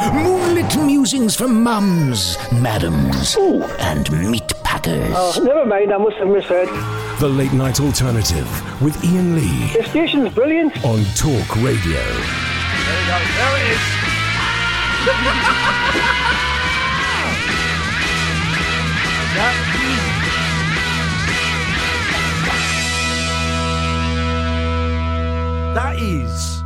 Moonlit musings for mums, madams, and meat packers. Oh, never mind, I must have misheard. The Late Night Alternative with Iain Lee The station's brilliant. on Talk Radio. There you go, there it is. That is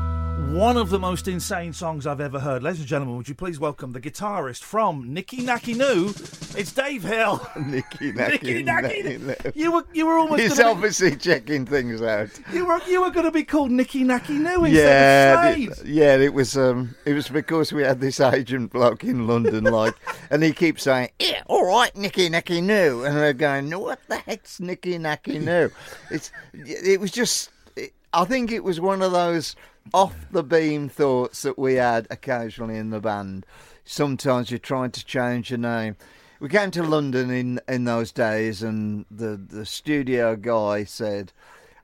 one of the most insane songs I've ever heard. Ladies and gentlemen, would you please welcome the guitarist from Nicky Nacky Noo? It's Dave Hill. Nicky Nicky Nacky. Nacky. You were you were almost He's obviously checking things out. you were you were going to be called Nicky Nacky Noo instead Yeah, of it, Slade. yeah. It was um, it was because we had this agent bloke in London, like, and he keeps saying, "Yeah, all right, Nicky Nacky Noo," and we're going, "No, what the heck's Nicky Nacky Noo?" It's it was just, it, I think it was one of those off the beam thoughts that we had occasionally in the band. Sometimes you're trying to change your name. We came to London in in those days, and the the studio guy said.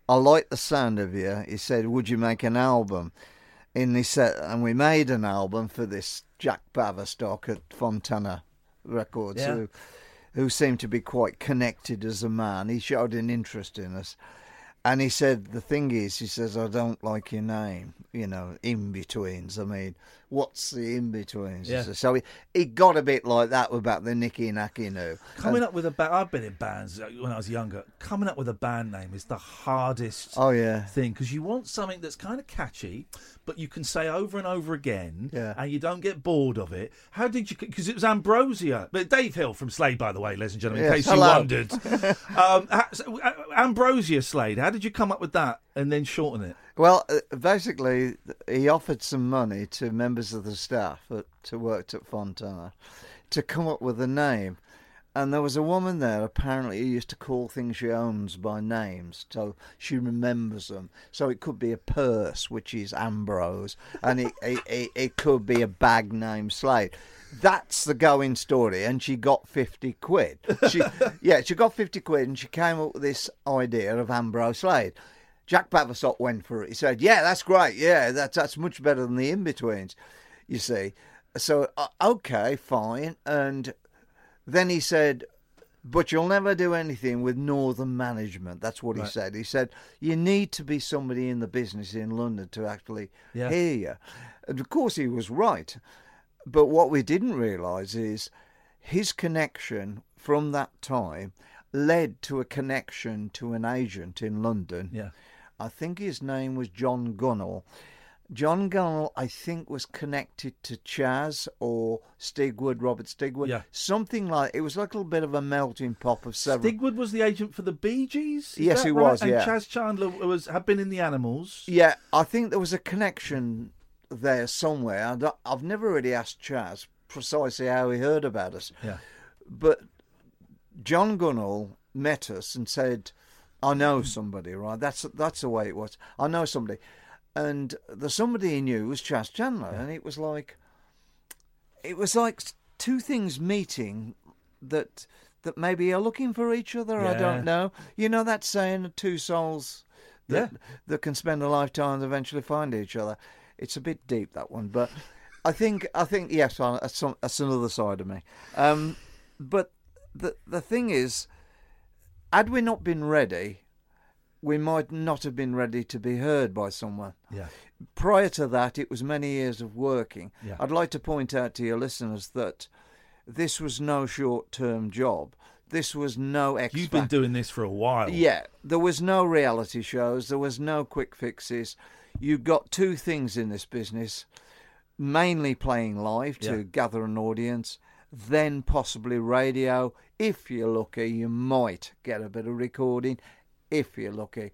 I like the sound of you. He said, "Would you make an album?" And he said, and we made an album for this Jack Baverstock at Fontana Records, Yeah. who, who seemed to be quite connected as a man. He showed an interest in us, and he said, "The thing is, he says, I don't like your name. You know, in betweens. I mean, what's the in between? Yeah. So he, he got a bit like that about the Nicky Nacky Noo. Coming up with a band, I've been in bands uh, when I was younger. Coming up with a band name is the hardest Oh yeah. thing because you want something that's kind of catchy, but you can say over and over again, Yeah. and you don't get bored of it. How did you? Because it was Ambrosia, but Dave Hill from Slade, by the way, ladies and gentlemen, in case hello. you wondered. um, uh, Ambrosia Slade. How did you come up with that and then shorten it? Well, uh, basically, he offered some money to members of the staff at, to worked at Fontana to come up with a name. And there was a woman there, apparently, who used to call things she owns by names, so she remembers them. So it could be a purse, which is Ambrose, and it, it, it, it could be a bag named Slade. That's the going story, and she got 50 quid. She, yeah, she got 50 quid, and she came up with this idea of Ambrose Slade. Jack Baverstock went for it. He said, "Yeah, that's great. Yeah, that's that's much better than the in-betweens." You see, so uh, okay, fine. And then he said, "But you'll never do anything with Northern management." That's what he said. He said, "You need to be somebody in the business in London to actually Yeah. hear you." And of course, he was right. But what we didn't realise is his connection from that time led to a connection to an agent in London. Yeah. I think his name was John Gunnell. John Gunnell, I think, was connected to Chas or Stigwood, Robert Stigwood. Yeah. Something like it was like a little bit of a melting pot of several. Stigwood was the agent for the Bee Gees. Yes, he right? was, And yeah. Chas Chandler was had been in the Animals. Yeah, I think there was a connection there somewhere. I have never really asked Chas precisely how he heard about us. Yeah. But John Gunnell met us and said, "I know somebody, right? That's that's the way it was. I know somebody." And the somebody he knew was Chas Chandler, and it was like, it was like two things meeting that that maybe are looking for each other. I don't know. You know that saying, "Two souls that that can spend a lifetime and eventually find each other." It's a bit deep that one, but I think I think yes, that's, that's another side of me. Um, but the the thing is, had we not been ready, we might not have been ready to be heard by someone. Yeah. Prior to that, it was many years of working. Yeah. I'd like to point out to your listeners that this was no short-term job. This was no X. You've been doing this for a while. Yeah, there was no reality shows. There was no quick fixes. You got two things in this business: mainly playing live to Yeah. gather an audience, then possibly radio. If you're lucky, you might get a bit of recording. If you're lucky,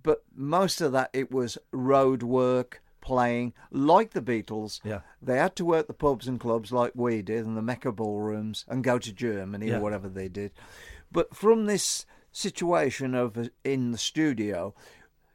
but most of that it was road work, playing like the Beatles. Yeah. They had to work the pubs and clubs like we did and the Mecca ballrooms and go to Germany Yeah. or whatever they did. But from this situation of in the studio,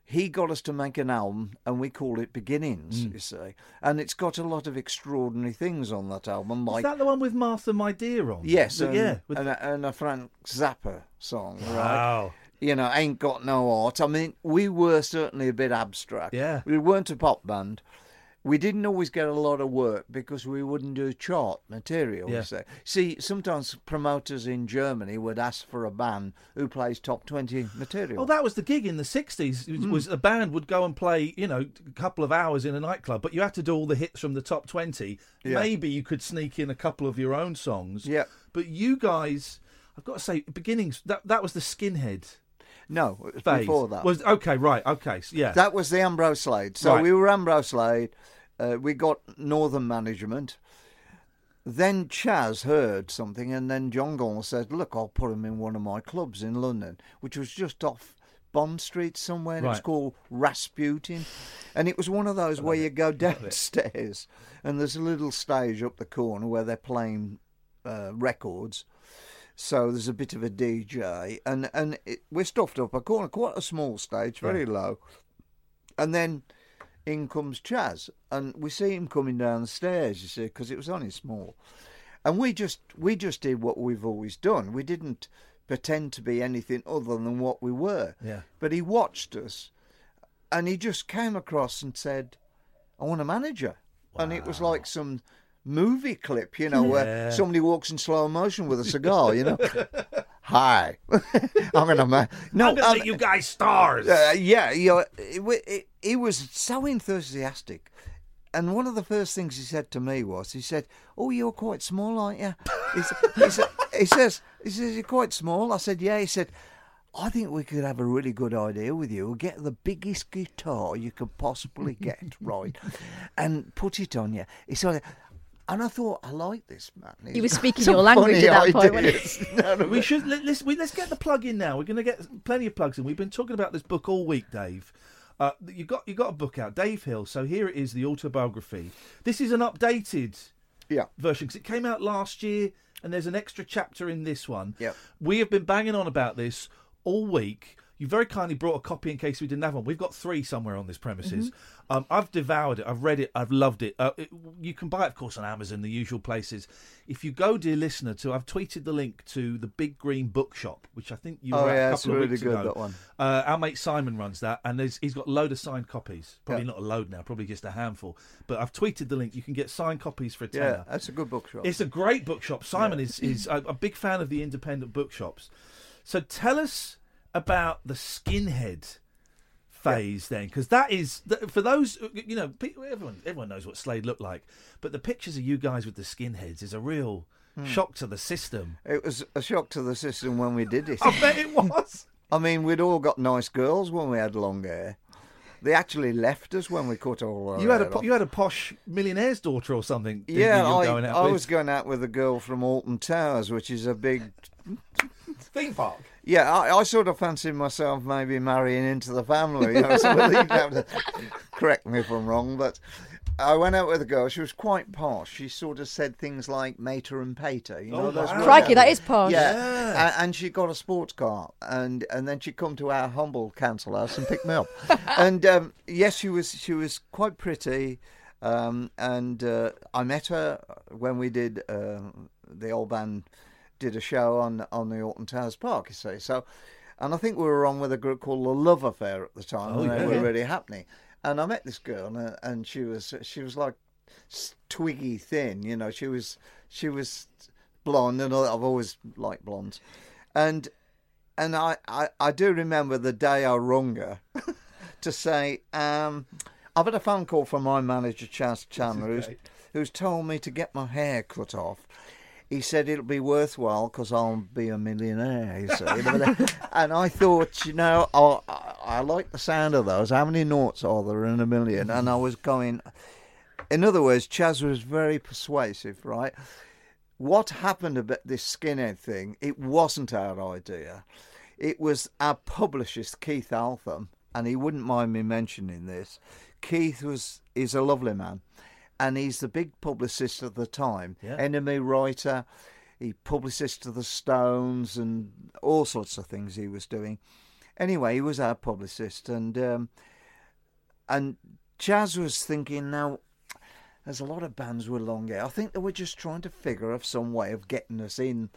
he got us to make an album and we call it Beginnings, Mm. you see. And it's got a lot of extraordinary things on that album, Is like that the one with Martha, my dear on? Yes, and, yeah. with- and, a, and a Frank Zappa song, right? Wow. You know, ain't got no Art. I mean, we were certainly a bit abstract. Yeah. we weren't a pop band. We didn't always get a lot of work because we wouldn't do chart material. Yeah. you See, sometimes promoters in Germany would ask for a band who plays top twenty material. Oh, that was the gig in the '60s. Hmm. Was, a band would go and play, you know, a couple of hours in a nightclub, but you had to do all the hits from the top twenty. Yeah. Maybe you could sneak in a couple of your own songs. Yeah. But you guys, I've got to say, beginnings. That that was the skinhead no, it was phase. before that. was okay. Right. Okay. so, yeah. That was the Ambrose Slade. So Right. we were Ambrose Slade. Uh, we got Northern Management. Then Chas heard something, and then John Gall said, "Look, I'll put him in one of my clubs in London, which was just off Bond Street somewhere. And It was called Rasputin, and it was one of those where you go downstairs, and there's a little stage up the corner where they're playing uh, records." So there's a bit of a DJ, and and it, we're stuffed up a corner, quite a small stage, very low. And then in comes Chas, and we see him coming down the stairs. You see, because it was only small, and we just we just did what we've always done. We didn't pretend to be anything other than what we were. Yeah. But he watched us, and he just came across and said, "I want a manager," and it was like some movie clip, you know, Yeah. where somebody walks in slow motion with a cigar, you know. Hi, I'm gonna ma- no, I'm gonna um, you guys stars. uh, yeah, you know, it, it, he was so enthusiastic. And one of the first things he said to me was, he said, "Oh, you're quite small, aren't you?" He, he, he says, "He says you're quite small." I said, "Yeah." He said, "I think we could have a really good idea with you. We'll get the biggest guitar you could possibly get, right, and put it on you." He said, and I thought, "I like this man." He was He's speaking your language at that point, ideas. No, no, We should let, let's, we, let's get the plug in now. We're going to get plenty of plugs in. We've been talking about this book all week, Dave. Uh, you got you got a book out, Dave Hill. So here it is, the autobiography. This is an updated yeah. version because it came out last year, and there's an extra chapter in this one. Yep. We have been banging on about this all week. You very kindly brought a copy in case we didn't have one. We've got three somewhere on this premises. Um, I've devoured it. I've read it. I've loved it. Uh, it. You can buy it, of course, on Amazon, the usual places. If you go, dear listener, to I've tweeted the link to the Big Green Bookshop, which I think you Oh, were yeah, a couple of really weeks good, ago. that one. Uh, our mate Simon runs that, and there's, he's got a load of signed copies. Probably Yeah. not a load now, probably just a handful. But I've tweeted the link. You can get signed copies for a tenner. Yeah, that's a good bookshop. It's a great bookshop. Simon is is a, a big fan of the independent bookshops. So tell us about the skinhead phase then, because that is for those you know. Everyone everyone knows what Slade looked like, but the pictures of you guys with the skinheads is a real Hmm. shock to the system. It was a shock to the system when we did it. I bet it was. I mean, we'd all got nice girls when we had long hair. They actually left us when we cut all our You had a po- you had a posh millionaire's daughter or something. didn't yeah, you I, going out I was going out with a girl from Alton Towers, which is a big. theme park. Yeah, I, I sort of fancied myself maybe marrying into the family. You know, so you'd have to correct me if I'm wrong, but I went out with a girl. She was quite posh. She sort of said things like "mater and pater." You know, Oh, those wow. Crikey, that is posh. Yeah, Yeah. A- And, she got a sports car, and and then she'd come to our humble council house and pick me up. and um, yes, she was she was quite pretty, um, and uh, I met her when we did uh, the old band did a show on on the Alton Towers Park. You see, so. And I think we were on with a group called the Love Affair at the time, Oh, and yeah, they were really happening. And I met this girl, and, and she was she was like twiggy thin, you know. She was she was blonde, and I've always liked blondes. And and I, I, I do remember the day I rung her to say, um, I've had a phone call from my manager, Chas Chandler, who's, who's told me to get my hair cut off. He said it'll be worthwhile because I'll be a millionaire, and I thought, you know, I, I, I like the sound of those. How many noughts are there in a million? And I was going, in other words, Chas was very persuasive, right? What happened about this skinhead thing? It wasn't our idea. It was our publicist, Keith Altham, and he wouldn't mind me mentioning this. Keith was is a lovely man, and he's the big publicist of the time. Yeah. NME writer. He publicist to the Stones and all sorts of things he was doing. Anyway, he was our publicist, and um, and Chas was thinking now. There's a lot of bands with long hair. I think they were just trying to figure out some way of getting us in,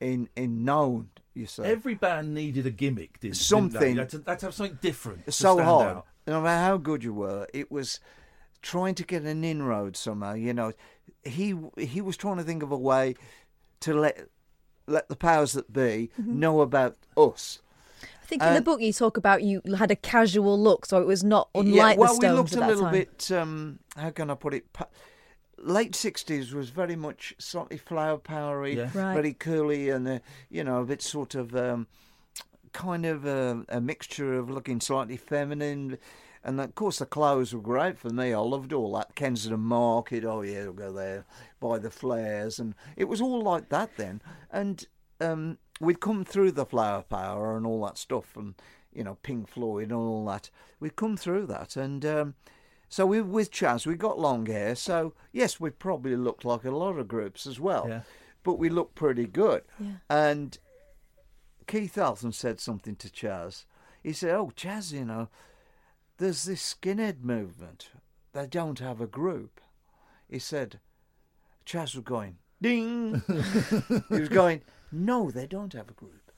in, in known. You see, Every band needed a gimmick, didn't Something- Didn't they? You had to, they had to have something different. so hard. out. No matter how good you were, it was trying to get an inroad somehow. You know, he he was trying to think of a way to let let the powers that be Mm-hmm. know about us. I think in the book you talk about you had a casual look, so it was not unlike yeah, unlike well, the Well, we looked a little time. bit. Um, how can I put it? Pa- late sixties was very much slightly flower powery, Yeah. Right. very curly, and uh, you know a bit sort of um, kind of a, a mixture of looking slightly feminine. And of course, the clothes were great for me. I loved all that Kensington Market. Oh yeah, we'll go there, buy the flares, and it was all like that then. And um, we'd come through the flower power and all that stuff, and you know Pink Floyd and all that. We'd come through that, and um, so we with Chas, we got long hair. So yes, we probably looked like a lot of groups as well, Yeah. but we looked pretty good. Yeah. And Keith Altham said something to Chas. He said, "Oh, Chas, you know, there's this skinhead movement. They don't have a group." He said, Chas was going, ding. he was going, no, they don't have a group.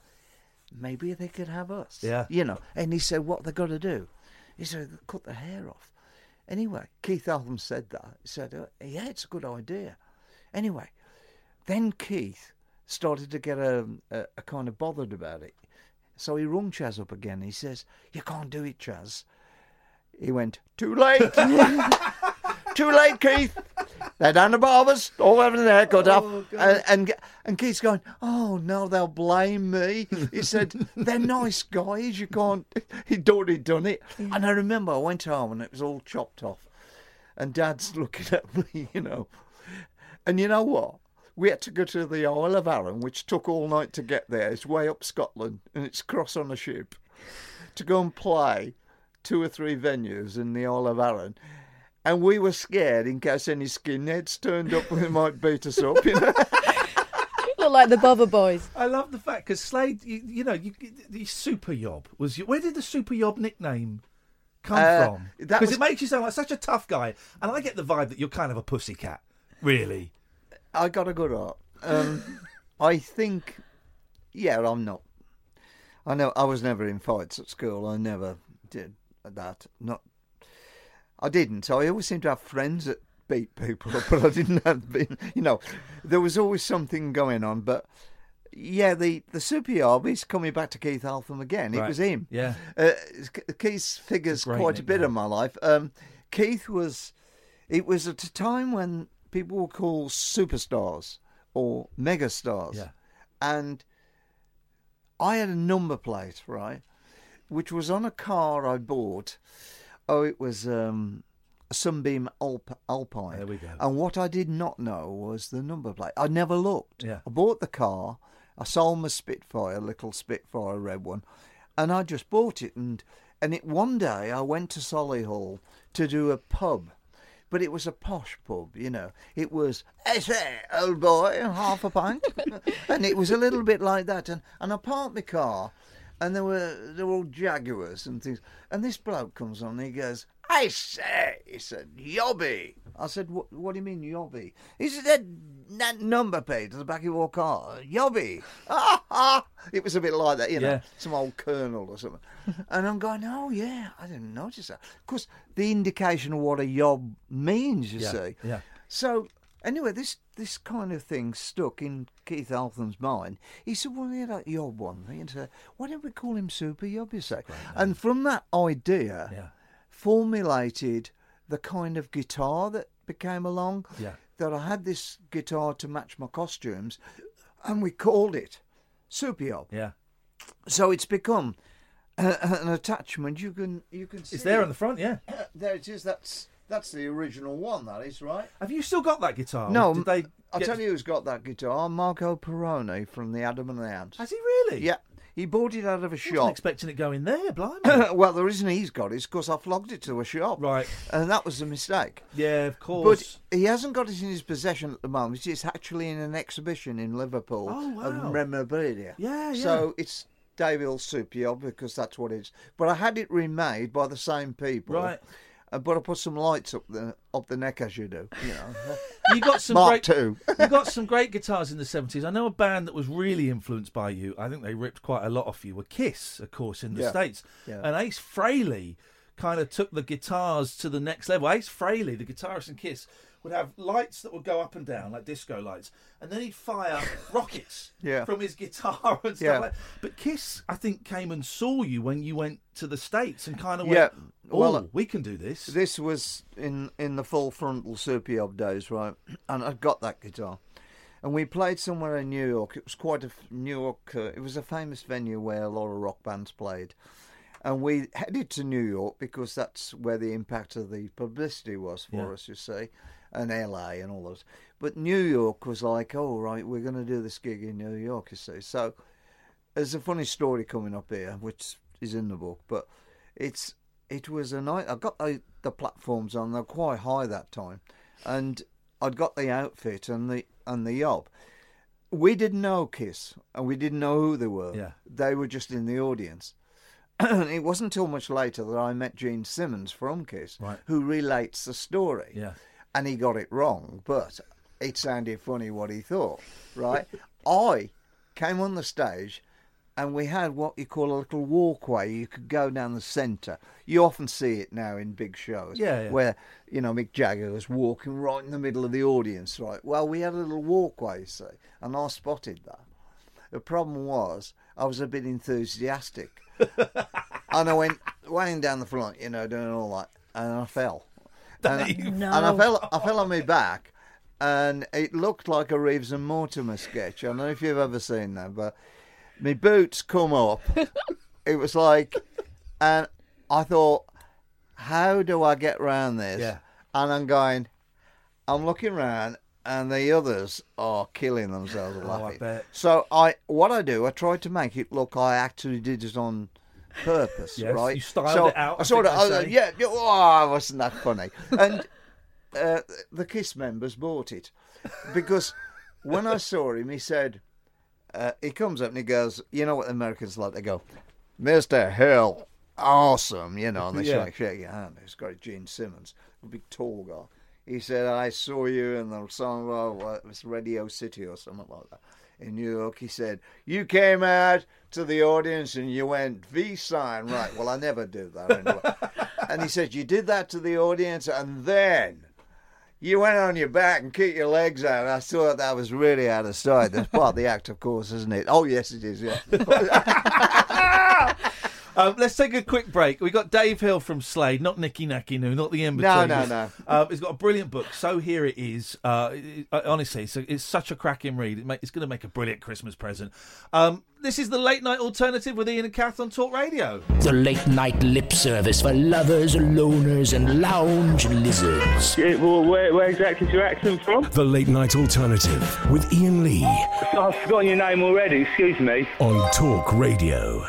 Maybe they could have us. Yeah. You know. And he said, what they got to do? He said, cut the hair off. Anyway, Keith Altham said that. He said, uh, yeah, it's a good idea. Anyway, then Keith started to get a, a, a kind of bothered about it. So he rung Chas up again. He says, You can't do it, Chas. He went, Too late. Too late, Keith. They're down to barbers, all having their haircut off. and, and and Keith's going, Oh no, they'll blame me. He said, They're nice guys, you can't he'd already done it. And I remember I went home and it was all chopped off. And Dad's looking at me, you know. And you know what? We had to go to the Isle of Arran, which took all night to get there. It's way up Scotland, and it's cross on a ship to go and play two or three venues in the Isle of Arran. And we were scared in case any skinheads turned up and they might beat us up. You know? Look like the Bother Boys. I love the fact because Slade, you, you know, you, the Super Yob was your, where did the Super Yob nickname come Uh, from? Because was- it makes you sound like such a tough guy, and I get the vibe that you're kind of a pussycat, really. I got a good art. Um, I think, yeah, I'm not. I know I was never in fights at school. I never did that. Not. I didn't. I always seemed to have friends that beat people, up, but I didn't have. Been, you know, there was always something going on. But yeah, the the super yob is coming back to Keith Altham again. It was him. Yeah. Uh, Keith figures great quite a bit nickname. of my life. Um, Keith was. It was at a time when people were called superstars or megastars. Yeah. And I had a number plate, right, which was on a car I bought. Oh, it was um, a Sunbeam Alp- Alpine. There we go. And what I did not know was the number plate. I never looked. Yeah. I bought the car. I sold my Spitfire, a little Spitfire red one, and I just bought it. And and it one day I went to Solihull to do a pub, but it was a posh pub, you know. It was, hey, say, old boy, half a pint, and it was a little bit like that. And and I parked my car, and there were there were all Jaguars and things. And this bloke comes on, and he goes, I say, he said, Yobby. I said, what, what do you mean, Yobby? He said, that, that number plate at the back of your car, Yobby. Ah, ah. It was a bit like that, you know, Yeah. some old colonel or something. and I'm going, oh, yeah, I didn't notice that. Of course, the indication of what a yob means, you Yeah, see. yeah. So, anyway, this this kind of thing stuck in Keith Altham's mind. He said, well, yeah, that yob one thing. And said, why don't we call him Super Yob, you say? And from that idea, Yeah. formulated the kind of guitar that became along. Yeah. That I had this guitar to match my costumes, and we called it Super Yob. Yeah. So it's become a, an attachment. You can you can. See It's there it. on the front, yeah. There it is. That's that's the original one. That is right. Have you still got that guitar? No, Did they I'll get- tell you who's got that guitar. Marco Pirroni from the Adam and the Ants. Has he really? Yeah, He bought it out of a Wasn't shop. expecting it going there, blimey. well, the reason he's got it is because I flogged it to a shop. Right. And that was a mistake. yeah, of course. But he hasn't got it in his possession at the moment. It's actually in an exhibition in Liverpool Oh, wow. of memorabilia. Yeah, yeah. So it's David Supio because that's what it is. But I had it remade by the same people. Right. Uh, but I put some lights up the up the neck as you do. You know. you got some Mark great two. you got some great guitars in the seventies. I know a band that was really influenced by you. I think they ripped quite a lot off you. Were Kiss, of course, in the Yeah. states, Yeah. and Ace Frehley kind of took the guitars to the next level. Ace Frehley, the guitarist in Kiss, would have lights that would go up and down like disco lights, and then he'd fire rockets Yeah. from his guitar and stuff Yeah. like. But Kiss, I think, came and saw you when you went to the states and kind of Yeah. went, "Oh, Well, we can do this." This was in in the full frontal Super Yob days, right? And I got that guitar, and we played somewhere in New York. It was quite a New York. Uh, it was a famous venue where a lot of rock bands played, and we headed to New York because that's where the impact of the publicity was for Yeah. us. You see, and LA and all those. But New York was like, oh right, we're going to do this gig in New York. You see, so there's a funny story coming up here, which is in the book, but it's it was a night. I got the, the platforms on; they're quite high that time, and I'd got the outfit and the and the yob. We didn't know Kiss, and we didn't know who they were. Yeah. they were just in the audience. it wasn't until much later that I met Gene Simmons from Kiss, Right. who relates the story. Yeah. and he got it wrong, but it sounded funny what he thought. Right, I came on the stage and we had what you call a little walkway. You could go down the centre. You often see it now in big shows, Yeah, yeah. where you know Mick Jagger was walking right in the middle of the audience. Right. Well, we had a little walkway, you see, and I spotted that. The problem was I was a bit enthusiastic, and I went went down the front, you know, doing all that, and I fell. And, I- No. and I fell, I fell on my back, and it looked like a Reeves and Mortimer sketch. I don't know if you've ever seen that, but my boots come up. it was like, and I thought, how do I get round this? Yeah. And I'm going, I'm looking round, and the others are killing themselves Oh, I laughing. So I, what I do, I try to make it look I actually did it on purpose, Yes, right? you styled so it out, I I sort of, say. yeah, yeah, oh, wasn't that funny? And uh, the Kiss members bought it because when I saw him, he said, uh, he comes up and he goes, you know what the Americans like? They go, Mister Hill, awesome, you know, and they Yeah. shake, shake your hand. It's got Gene Simmons, a big tall guy. He said, I saw you in the song, what, it was Radio City or something like that. In New York, he said, You came out to the audience and you went, V sign. Right. Well, I never do that anyway. and he said, You did that to the audience and then you went on your back and kicked your legs out. I thought that was really out of sight. That's part of the act, of course, isn't it? Oh, yes, it is, yeah. Um, let's take a quick break. We've got Dave Hill from Slade, not Nicky Nacky Noo, not the in No, no, no. Um, he's got a brilliant book. So here it is. Uh, it- it- honestly, it's, a, it's such a cracking read. It ma- it's going to make a brilliant Christmas present. Um, this is the late night alternative with Iain and Kath on Talk Radio. The late night lip service for lovers, loners, and lounge lizards. Yeah, well, where, where exactly is your accent from? The Late Night Alternative with Iain Lee I've forgotten your name already, excuse me. on Talk Radio.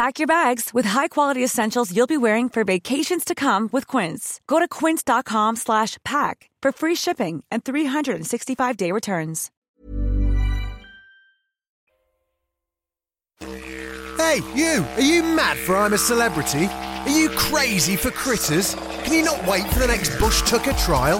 Pack your bags with high-quality essentials you'll be wearing for vacations to come with Quince. Go to quince.com slash pack for free shipping and 365-day returns. Hey, you! Are you mad for I'm a Celebrity? Are you crazy for critters? Can you not wait for the next Bush Tucker trial?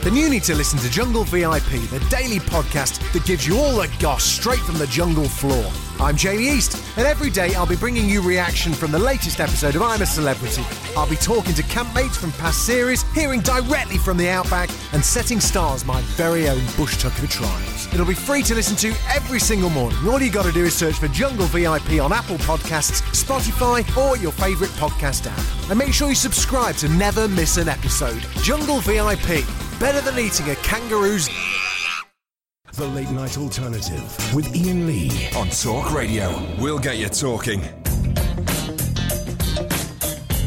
Then you need to listen to Jungle VIP, the daily podcast that gives you all the goss straight from the jungle floor. I'm Jamie East, and every day I'll be bringing you reaction from the latest episode of I'm a Celebrity. I'll be talking to campmates from past series, hearing directly from the outback, and setting stars my very own Bush Tucker trials. It'll be free to listen to every single morning. All you got to do is search for Jungle VIP on Apple Podcasts, Spotify, or your favourite podcast app. And make sure you subscribe to never miss an episode. Jungle VIP, better than eating a kangaroo's. The Late Night Alternative with Iain Lee. On Talk Radio. We'll get you talking.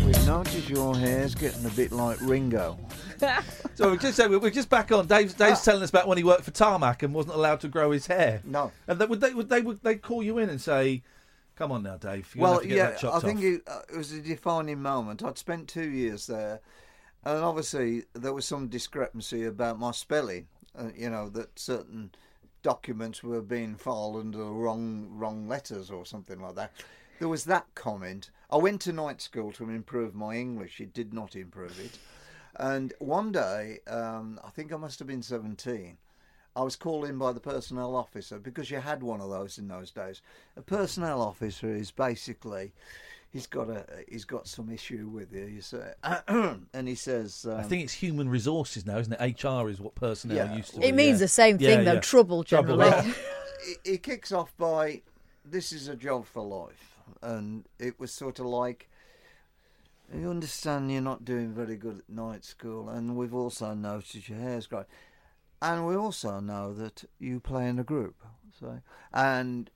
We've noticed your hair's getting a bit like Ringo. So we're just, we're just back on. Dave's, Dave's telling us about when he worked for Tarmac and wasn't allowed to grow his hair. No. And they, would they would they would they call you in and say, "Come on now, Dave. You're well, have to get yeah, that chopped I think off." it, uh, it was a defining moment. I'd spent two years there, and obviously there was some discrepancy about my spelling. Uh, you know that certain documents were being filed under the wrong wrong letters or something like that. There was that comment. I went to night school to improve my English. It did not improve it. And one day, um, I think I must have been 17, I was called in by the personnel officer because you had one of those in those days. A personnel officer is basically, he's got a he's got some issue with you. You say, and he says, um, I think it's human resources now, isn't it? HR is what personnel Yeah. used to be. It means yeah. the same Yeah, thing, though. yeah. Trouble, Trouble, generally. right. he, he kicks off by, "This is a job for life," and it was sort of like. You understand you're not doing very good at night school, and we've also noticed your hair's growing, and we also know that you play in a group. So, and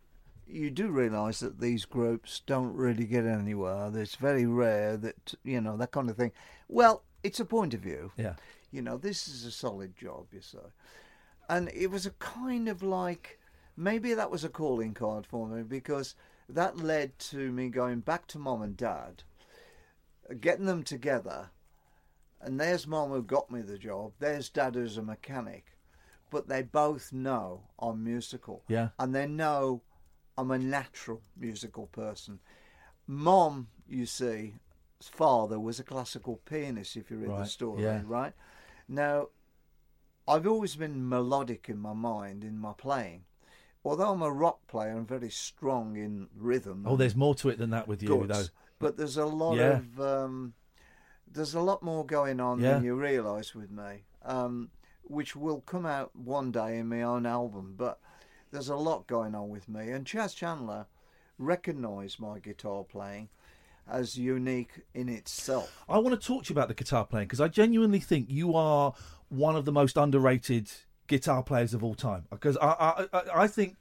you do realise that these groups don't really get anywhere. It's very rare that you know that kind of thing. Well, it's a point of view. Yeah. You know, this is a solid job, you say. And it was a kind of like maybe that was a calling card for me because that led to me going back to mom and dad, getting them together. And there's mom who got me the job, there's dad who's a mechanic. But they both know I'm musical. Yeah. And they know I'm a natural musical person. Mom, you see, father was a classical pianist, if you read the story, yeah. right? Now, I've always been melodic in my mind, in my playing. Although I'm a rock player, I'm very strong in rhythm. Oh, there's more to it than that with you, guts. though. But there's a lot Yeah. of um, there's a lot more going on Yeah. than you realise with me, um, which will come out one day in my own album. But there's a lot going on with me, and Chas Chandler recognised my guitar playing as unique in itself. I want to talk to you about the guitar playing because I genuinely think you are one of the most underrated guitar players of all time. Because I, I, I, think,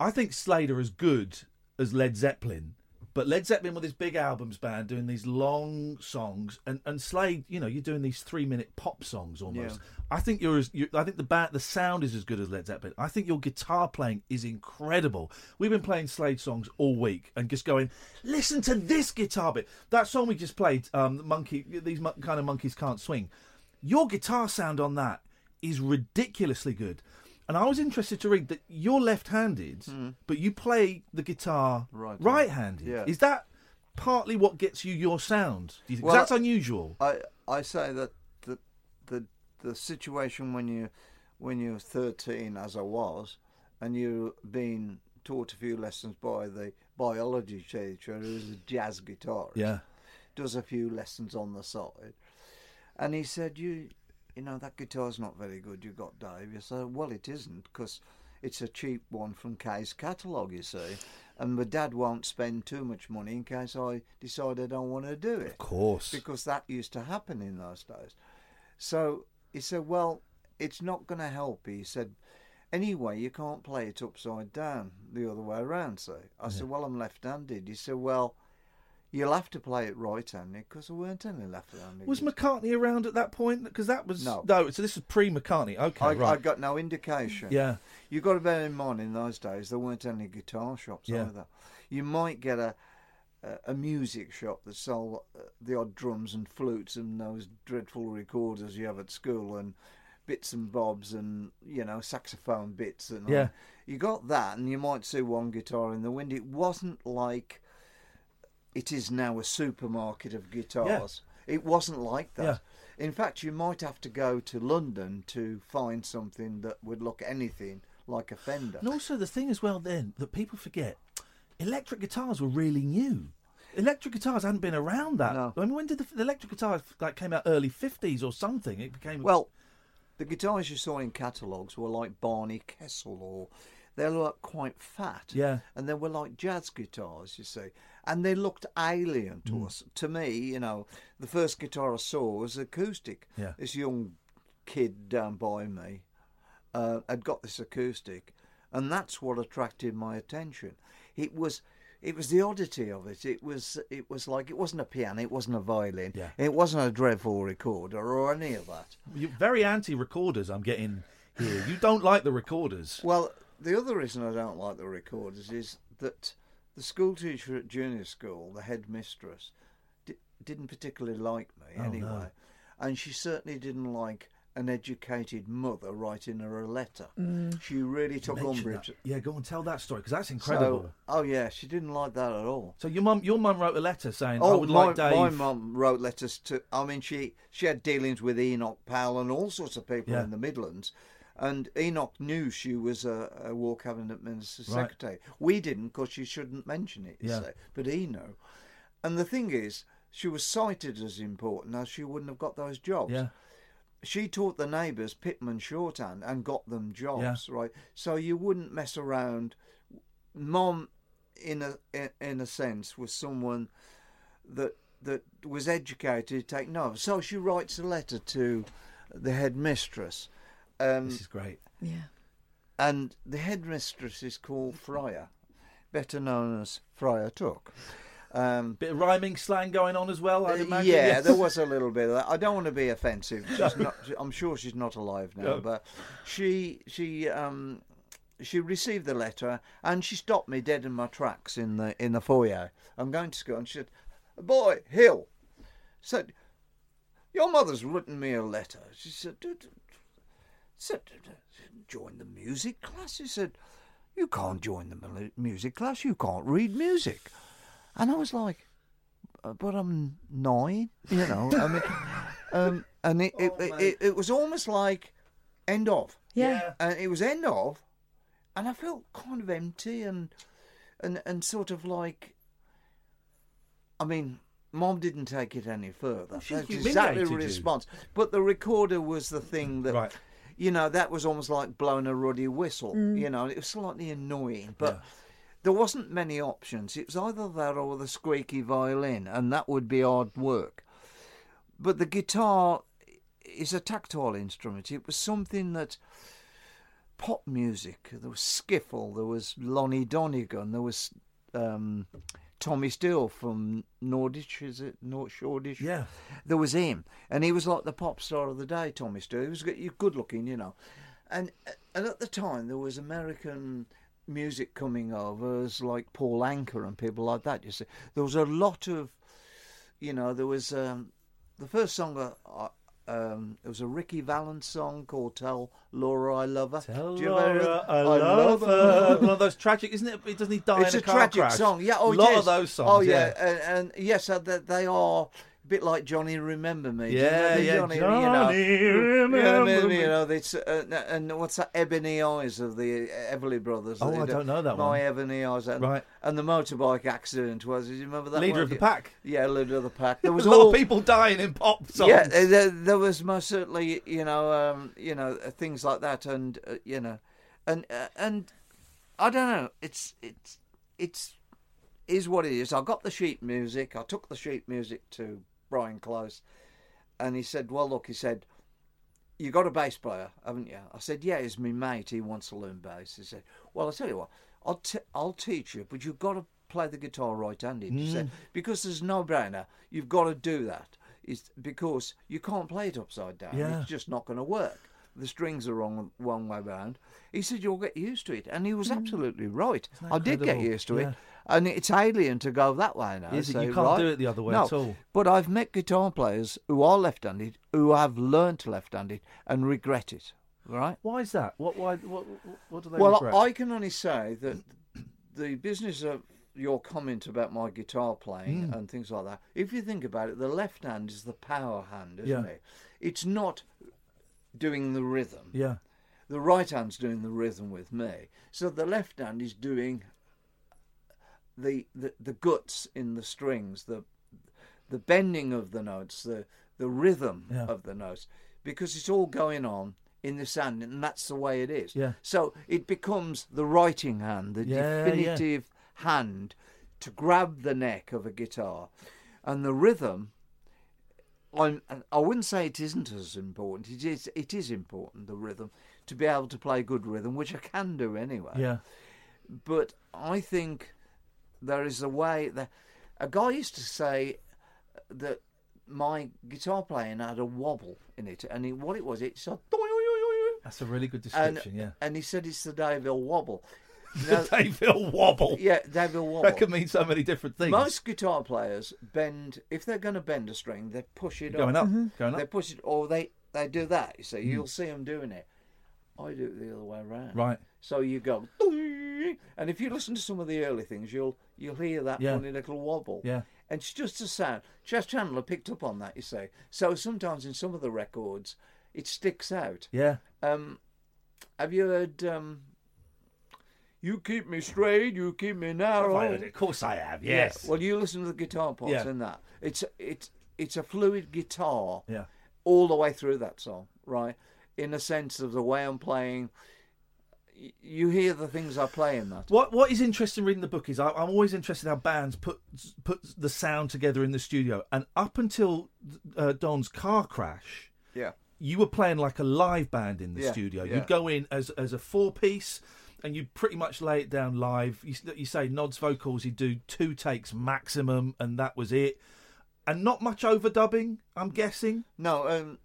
I think Slade are as good as Led Zeppelin, but Led Zeppelin with this big albums band doing these long songs, and, and Slade, you know, you're doing these three minute pop songs almost. I think you're as, you I think the band, the sound is as good as Led Zeppelin. I think your guitar playing is incredible. We've been playing Slade songs all week and just going, listen to this guitar bit. That song we just played, um, Monkey, these mon- kind of monkeys can't swing. Your guitar sound on that is ridiculously good. And I was interested to read that you're left-handed, hmm. but you play the guitar. Right. right-handed. Yeah. Is that partly what gets you your sound? Do you think? Well, that's unusual. I I say that the the the situation when you when you're 13, as I was, and you've been taught a few lessons by the biology teacher who's a jazz guitarist. Yeah. Does a few lessons on the side. And he said, You you know, that guitar's not very good you got, Dave. You say, Well, it isn't, because it's a cheap one from Kay's catalogue, you see. And my dad won't spend too much money in case I decide I don't want to do it. Of course. Because that used to happen in those days. So he said, Well, it's not going to help. He said, Anyway, you can't play it upside down the other way around, see. I said, Well, I'm left handed. He said, Well, you'll have to play it right handed because there weren't any left handed. Was McCartney around at that point? Because that was No. no. So this was pre McCartney. Okay, I, right. I got no indication. Yeah. You've got to bear in mind in those days there weren't any guitar shops Yeah. either. You might get a a, music shop that sold uh, the odd drums and flutes and those dreadful recorders you have at school and bits and bobs and you know saxophone bits and all. Yeah. You got that and you might see one guitar in the wind. It wasn't like it is now a supermarket of guitars. It wasn't like that. In fact, you might have to go to London to find something that would look anything like a Fender. And also the thing as well then that people forget, electric guitars were really new. Electric guitars hadn't been around that. No. I mean, when did the, the electric guitars like came out? Early fifties or something. It became Well, the guitars you saw in catalogues were like Barney Kessel, or they looked quite fat. Yeah. And they were like jazz guitars, you see. And they looked alien to Mm. us. To me, you know, the first guitar I saw was acoustic. Yeah. This young kid down by me uh, had got this acoustic, and that's what attracted my attention. It was. It was the oddity of it. It was. It was like it wasn't a piano. It wasn't a violin. Yeah. It wasn't a dreadful recorder or any of that. You're very anti-recorders. I'm getting here. You don't like the recorders. Well, the other reason I don't like the recorders is that the school teacher at junior school, the headmistress, di- didn't particularly like me Oh, anyway, no. and she certainly didn't like an educated mother writing her a letter. Mm. She really took umbrage. Yeah, go and tell that story because that's incredible. So, oh yeah, she didn't like that at all. So, your mum, your mum wrote a letter saying, "I Oh, would my, like Dave." my mum wrote letters to. I mean, she she had dealings with Enoch Powell and all sorts of people Yeah. in the Midlands, and Enoch knew she was a, a War Cabinet Minister's Right. secretary. We didn't because she shouldn't mention it. Yeah. say, but he knew. And the thing is, she was cited as important, as she wouldn't have got those jobs. Yeah. She taught the neighbours Pitman shorthand and got them jobs, yeah. right? So you wouldn't mess around. Mom, in a in, in a sense, was someone that that was educated to take notes. So she writes a letter to the headmistress. Um, This is great. Yeah. and the headmistress is called Fryer, better known as Friar Tuck. Um, Bit of rhyming slang going on as well. I'd uh, imagine. yeah, yes. there was a little bit of that. I don't want to be offensive. She's not, I'm sure she's not alive now, No. but she she um she received the letter and she stopped me dead in my tracks in the in the foyer. I'm going to school and she said, "Boy, Hill," said, "Your mother's written me a letter." She said, "D- d- said join the music class." He said, "You can't join the music class. You can't read music." And I was like, "Uh, but I'm nine, you know. I mean, um, and it it, it, it it was almost like end of. Yeah. And it was end of, and I felt kind of empty and and and sort of like. I mean, Mom didn't take it any further. That's exactly the you. response. But the recorder was the thing that, Right. You know, that was almost like blowing a ruddy whistle. Mm. You know, it was slightly annoying, but there wasn't many options. It was either that or the squeaky violin, and that would be hard work. But the guitar is a tactile instrument. It was something that pop music. There was skiffle. There was Lonnie Donegan. There was um, Tommy Steele from Nordish. Is it North Shoreditch? Yeah. There was him, and he was like the pop star of the day. Tommy Steele. He was good good looking, you know, and and at the time there was American music coming over, as like Paul Anka and people like that. You see, there was a lot of, you know, there was um, the first song. Uh, um, it was a Ricky Valance song called "Tell Laura I Love Her." Tell Do you Laura I love her. One of those tragic, isn't it? It doesn't he die it's in a, a, car tragic crash? song. Yeah, oh, a lot of those songs. Oh yeah, And, and yes, uh, they are bit like Johnny Remember Me. Do you Yeah, yeah, Johnny, Johnny, you know, remember you know, me. you know, it's, uh, and what's that? Ebony Eyes of the Everly Brothers. Oh, I do- don't know that My one. My Ebony Eyes. And, Right. And the motorbike accident was. Do you remember that? Leader one? of the pack. Yeah, leader of the pack. There was a lot all of people dying in pop songs. yeah, uh, there, there was most certainly, you know, um, you know, uh, things like that, and uh, you know, and uh, and I don't know. It's it's it's is what it is. I got the sheet music. I took the sheet music to Brian Close, and he said, "Well, look," he said, "You got a bass player, haven't you?" I said, "Yeah, he's my mate. He wants to learn bass." He said, "Well, I'll tell you what. I'll t- I'll teach you, but you've got to play the guitar right-handed." He said, Mm. "Because there's no brainer. You've got to do that. Is because you can't play it upside down. Yeah. It's just not going to work. The strings are wrong one way round." He said, "You'll get used to it," and he was absolutely right. I did get used to Yeah. it, and it's alien to go that way now. Is it? so, You can't right? do it the other way no, at all. But I've met guitar players who are left-handed who have learnt left-handed and regret it. Right? Why is that? What? Why? What? What do they well, regret? I can only say that the business of your comment about my guitar playing Mm. and things like that. If you think about it, the left hand is the power hand, isn't Yeah. it? It's not doing the rhythm. Yeah. The right hand's doing the rhythm with me. So the left hand is doing the the, the guts in the strings, the the bending of the notes, the the rhythm Yeah. of the notes, because it's all going on in the sand, and that's the way it is. Yeah. So it becomes the writing hand, the Yeah, yeah. definitive hand to grab the neck of a guitar, and the rhythm. I'm, I wouldn't say it isn't as important. It is. It is important. The rhythm to be able to play good rhythm, which I can do anyway. Yeah. But I think there is a way that a guy used to say that my guitar playing had a wobble in it, and he, what it was, it's said. That's a really good And, description. yeah. and he said it's the Dave Hill wobble. Now- Dave Hill wobble. Yeah, Dave Hill wobble. That can mean so many different things. Most guitar players bend if they're going to bend a string, they push it Going up. up, Mhm. going up. They push it, or they they do that. You see, Mm. you'll see them doing it. I do it the other way around. Right. So you go, and if you listen to some of the early things, you'll you'll hear that Yeah. funny little wobble. Yeah. And it's just a sound. Chas Chandler picked up on that. You say. so sometimes in some of the records, it sticks out. Yeah. Um, have you heard? Um, you keep me straight, you keep me narrow. Have I heard it? Of course I have, Yeah, yes. Well, you listen to the guitar parts Yeah. in that. It's it's it's a fluid guitar. Yeah. All the way through that song, right? In a sense of the way I'm playing. You hear the things I play in that. What What is interesting reading the book is I, I'm always interested how bands put put the sound together in the studio. And up until uh, Don's car crash, Yeah. you were playing like a live band in the Yeah, studio. yeah. You'd go in as as a four piece, and you'd pretty much lay it down live. You, you say Nod's vocals, you'd do two takes maximum, and that was it. And not much overdubbing, I'm guessing. No, um,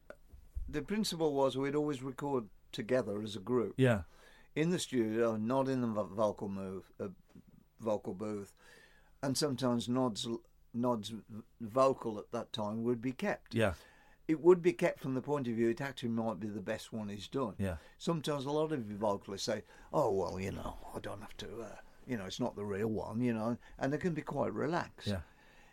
the principle was we'd always record together as a group. Yeah. In the studio, not in the vocal move, uh, vocal booth, and sometimes Nod's Nod's vocal at that time would be kept. Yeah. It would be kept from the point of view it actually might be the best one he's done. Yeah. Sometimes a lot of vocalists say, "Oh well, you know, I don't have to, uh, you know, it's not the real one," you know, and they can be quite relaxed. Yeah.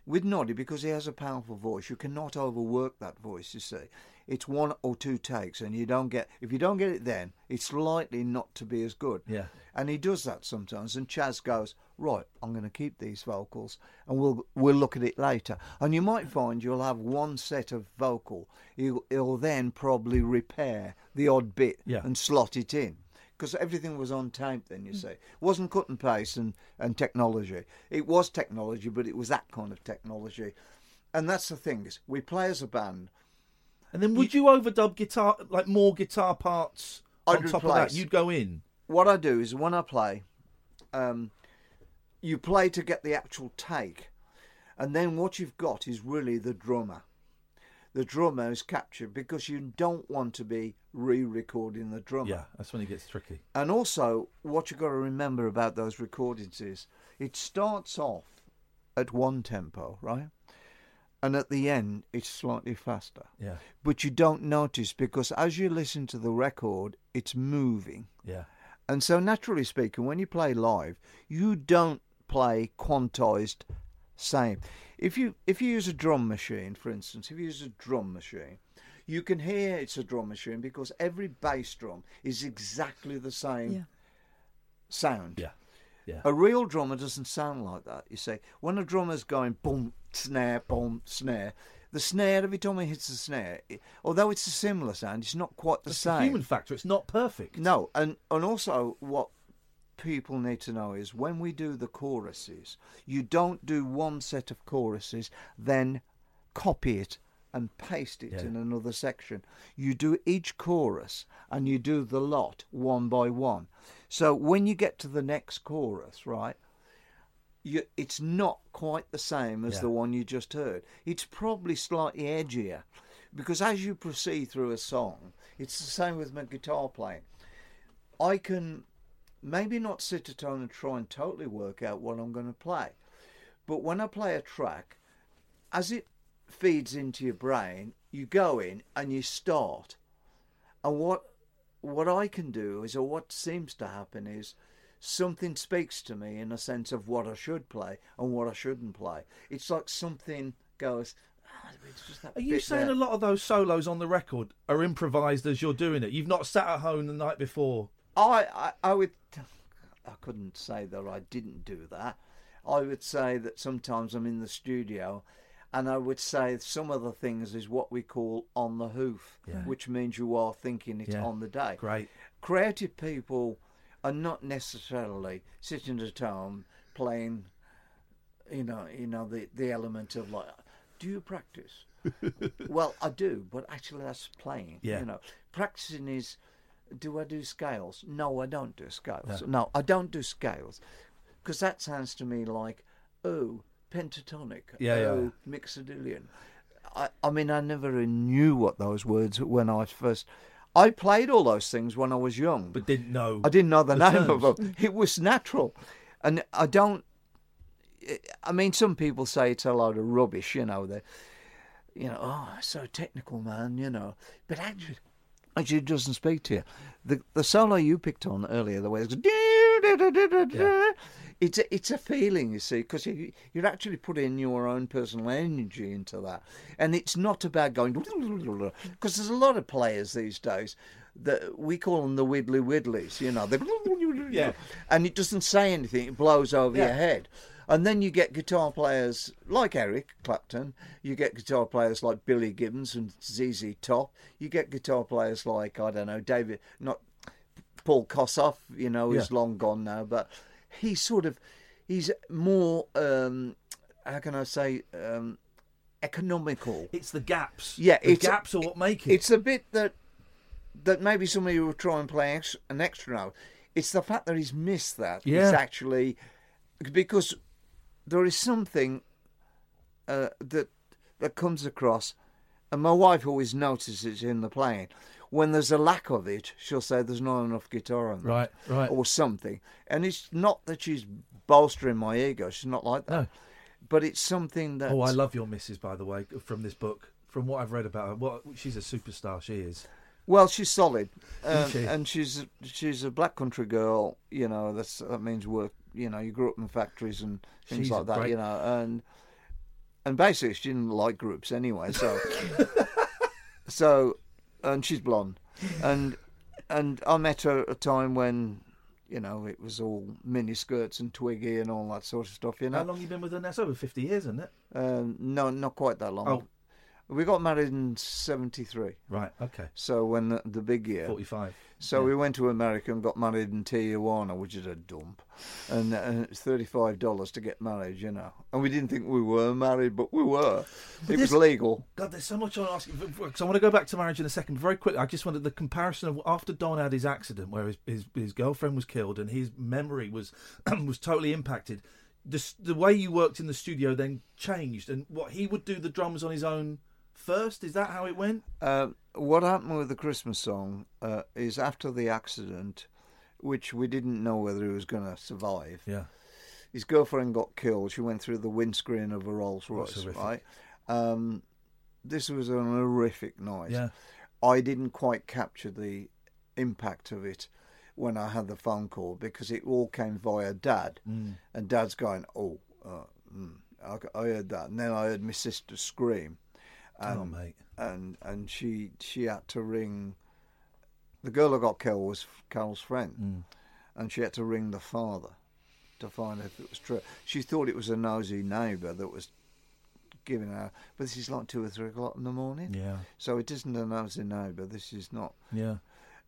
With Noddy, because he has a powerful voice, you cannot overwork that voice. You see, it's one or two takes, and you don't get. If you don't get it, then it's likely not to be as good. Yeah. And he does that sometimes. And Chas goes, right, I'm going to keep these vocals, and we'll we'll look at it later. And you might find you'll have one set of vocal. He'll, he'll then probably repair the odd bit Yeah. and slot it in. Because everything was on tape then, you hmm. see. It wasn't cut and paste and, and technology. It was technology, but it was that kind of technology. And that's the thing, is we play as a band. And then would you, overdub guitar, like more guitar parts on top of that? You'd go in. what I do is when I play, um, you play to get the actual take, and then what you've got is really the drummer. The drummer is captured because you don't want to be re-recording the drummer. Yeah, that's when it gets tricky. And also, what you've got to remember about those recordings is it starts off at one tempo, right? And at the end, it's slightly faster. Yeah. But you don't notice because as you listen to the record, it's moving. Yeah. And so, naturally speaking, when you play live, you don't play quantized same. If you if you use a drum machine, for instance, if you use a drum machine, you can hear it's a drum machine because every bass drum is exactly the same Yeah. sound. Yeah. Yeah. A real drummer doesn't sound like that. You see, when a drummer's going boom, snare, boom, snare, the snare every time he hits the snare, it, although it's a similar sound, it's not quite the It's same. the human factor. It's not perfect. No, and and also what people need to know is when we do the choruses, you don't do one set of choruses, then copy it and paste it Yeah. in another section. You do each chorus and you do the lot one by one. So when you get to the next chorus, right? You, it's not quite the same as Yeah. the one you just heard. It's probably slightly edgier because as you proceed through a song, it's the same with my guitar playing. I can maybe not sit at home and try and totally work out what I'm going to play, but when I play a track, as it feeds into your brain, you go in and you start. And what what I can do is, or what seems to happen is, something speaks to me in a sense of what I should play and what I shouldn't play. It's like something goes. "Ah, it's just that Are you saying there." a lot of those solos on the record are improvised as you're doing it? You've not sat at home the night before. I, I, I would, I couldn't say that I didn't do that. I would say that sometimes I'm in the studio, and I would say some of the things is what we call on the hoof, Yeah. which means you are thinking it Yeah. on the day. Great. Creative people are not necessarily sitting at home playing, you know, you know the the element of like, do you practice? well, I do, but actually that's playing. Yeah. You know, practicing is, do I do scales? No, I don't do scales. No. No, I don't do scales, because that sounds to me like, oh, pentatonic. Yeah, yeah, oh. I, I mean, I never knew what those words were when I first. I played all those things when I was young, but didn't know. I didn't know the, the name of them. It was natural, and I don't. I mean, some people say it's a load of rubbish, you know. They, you know, oh, so technical, man, you know. But actually, actually, it doesn't speak to you. The the solo you picked on earlier, the way it's, it's a, it's a feeling, you see, because you, you're actually putting your own personal energy into that, and it's not about going because there's a lot of players these days that we call them the widdly widdlies, you know, they Yeah. and it doesn't say anything; it blows over your head. And then you get guitar players like Eric Clapton. You get guitar players like Billy Gibbons and ZZ Top. You get guitar players like I don't know David, not Paul Kossoff. You know, he's Yeah. long gone now, but he's sort of he's more um, how can I say um, economical. It's the gaps. Yeah, the it's gaps are what make it. It's a bit that that maybe somebody will try and play ex- an extra note. It's the fact that he's missed that. Yeah. It's actually because there is something uh, that that comes across, and my wife always notices in the playing. When there's a lack of it, she'll say there's not enough guitar on that, Right, right. or something. And it's not that she's bolstering my ego; she's not like that. No. But it's something that Oh, I love your missus, by the way, from this book. From what I've read about her, what she's a superstar. She is. Well, she's solid, um, she? and she's she's a black country girl. You know, that's that means work. You know, you grew up in factories and things She's like that. great- You know, and and basically she didn't like groups anyway. So so, and she's blonde, and and I met her at a time when you know it was all mini skirts and twiggy and all that sort of stuff. You know, How long you been with her now? It's over fifty years, isn't it? um, no, not quite that long. Oh. We got married in '73. Right. Okay. So when the, the big year, Forty-five. So Yeah. we went to America and got married in Tijuana, which is a dump, and, and it's thirty-five dollars to get married, you know. And we didn't think we were married, but we were. But it was legal. God, there's so much I want to ask you. Because I want to go back to marriage in a second. Very quickly, I just wanted the comparison of after Don had his accident, where his his, his girlfriend was killed and his memory was was totally impacted. The the way you worked in the studio then changed, and what he would do the drums on his own first. Is that how it went? Uh, what happened with the Christmas song uh, is after the accident, which we didn't know whether he was going to survive. Yeah. His girlfriend got killed. She went through the windscreen of a Rolls Royce, right? Um, this was an horrific night. Yeah. I didn't quite capture the impact of it when I had the phone call because it all came via Dad, Mm. and Dad's going, "Oh, uh, mm, I, I heard that, and then I heard my sister scream. Oh, And, mate. And and she she had to ring. The girl who got killed was Carol's friend, Mm. and she had to ring the father to find out if it was true. She thought it was a nosy neighbour that was giving her, but this is like two or three o'clock in the morning. Yeah. So it isn't a nosy neighbour. This is not. Yeah.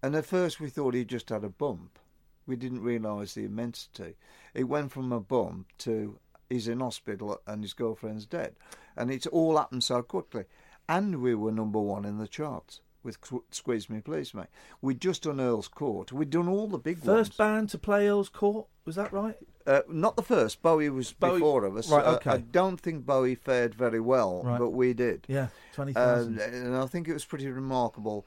And at first we thought he just had a bump. We didn't realise the immensity. It went from a bump to he's in hospital and his girlfriend's dead. And it's all happened so quickly. And we were number one in the charts with Squeeze Me Please Mate. We'd just done Earl's Court. We'd done all the big First ones. band to play Earl's Court, was that right? Uh, not the first. Bowie was Bowie- before of us. Right, Uh, okay. I don't think Bowie fared very well, Right. but we did. Yeah, 20,000. And, and I think it was pretty remarkable.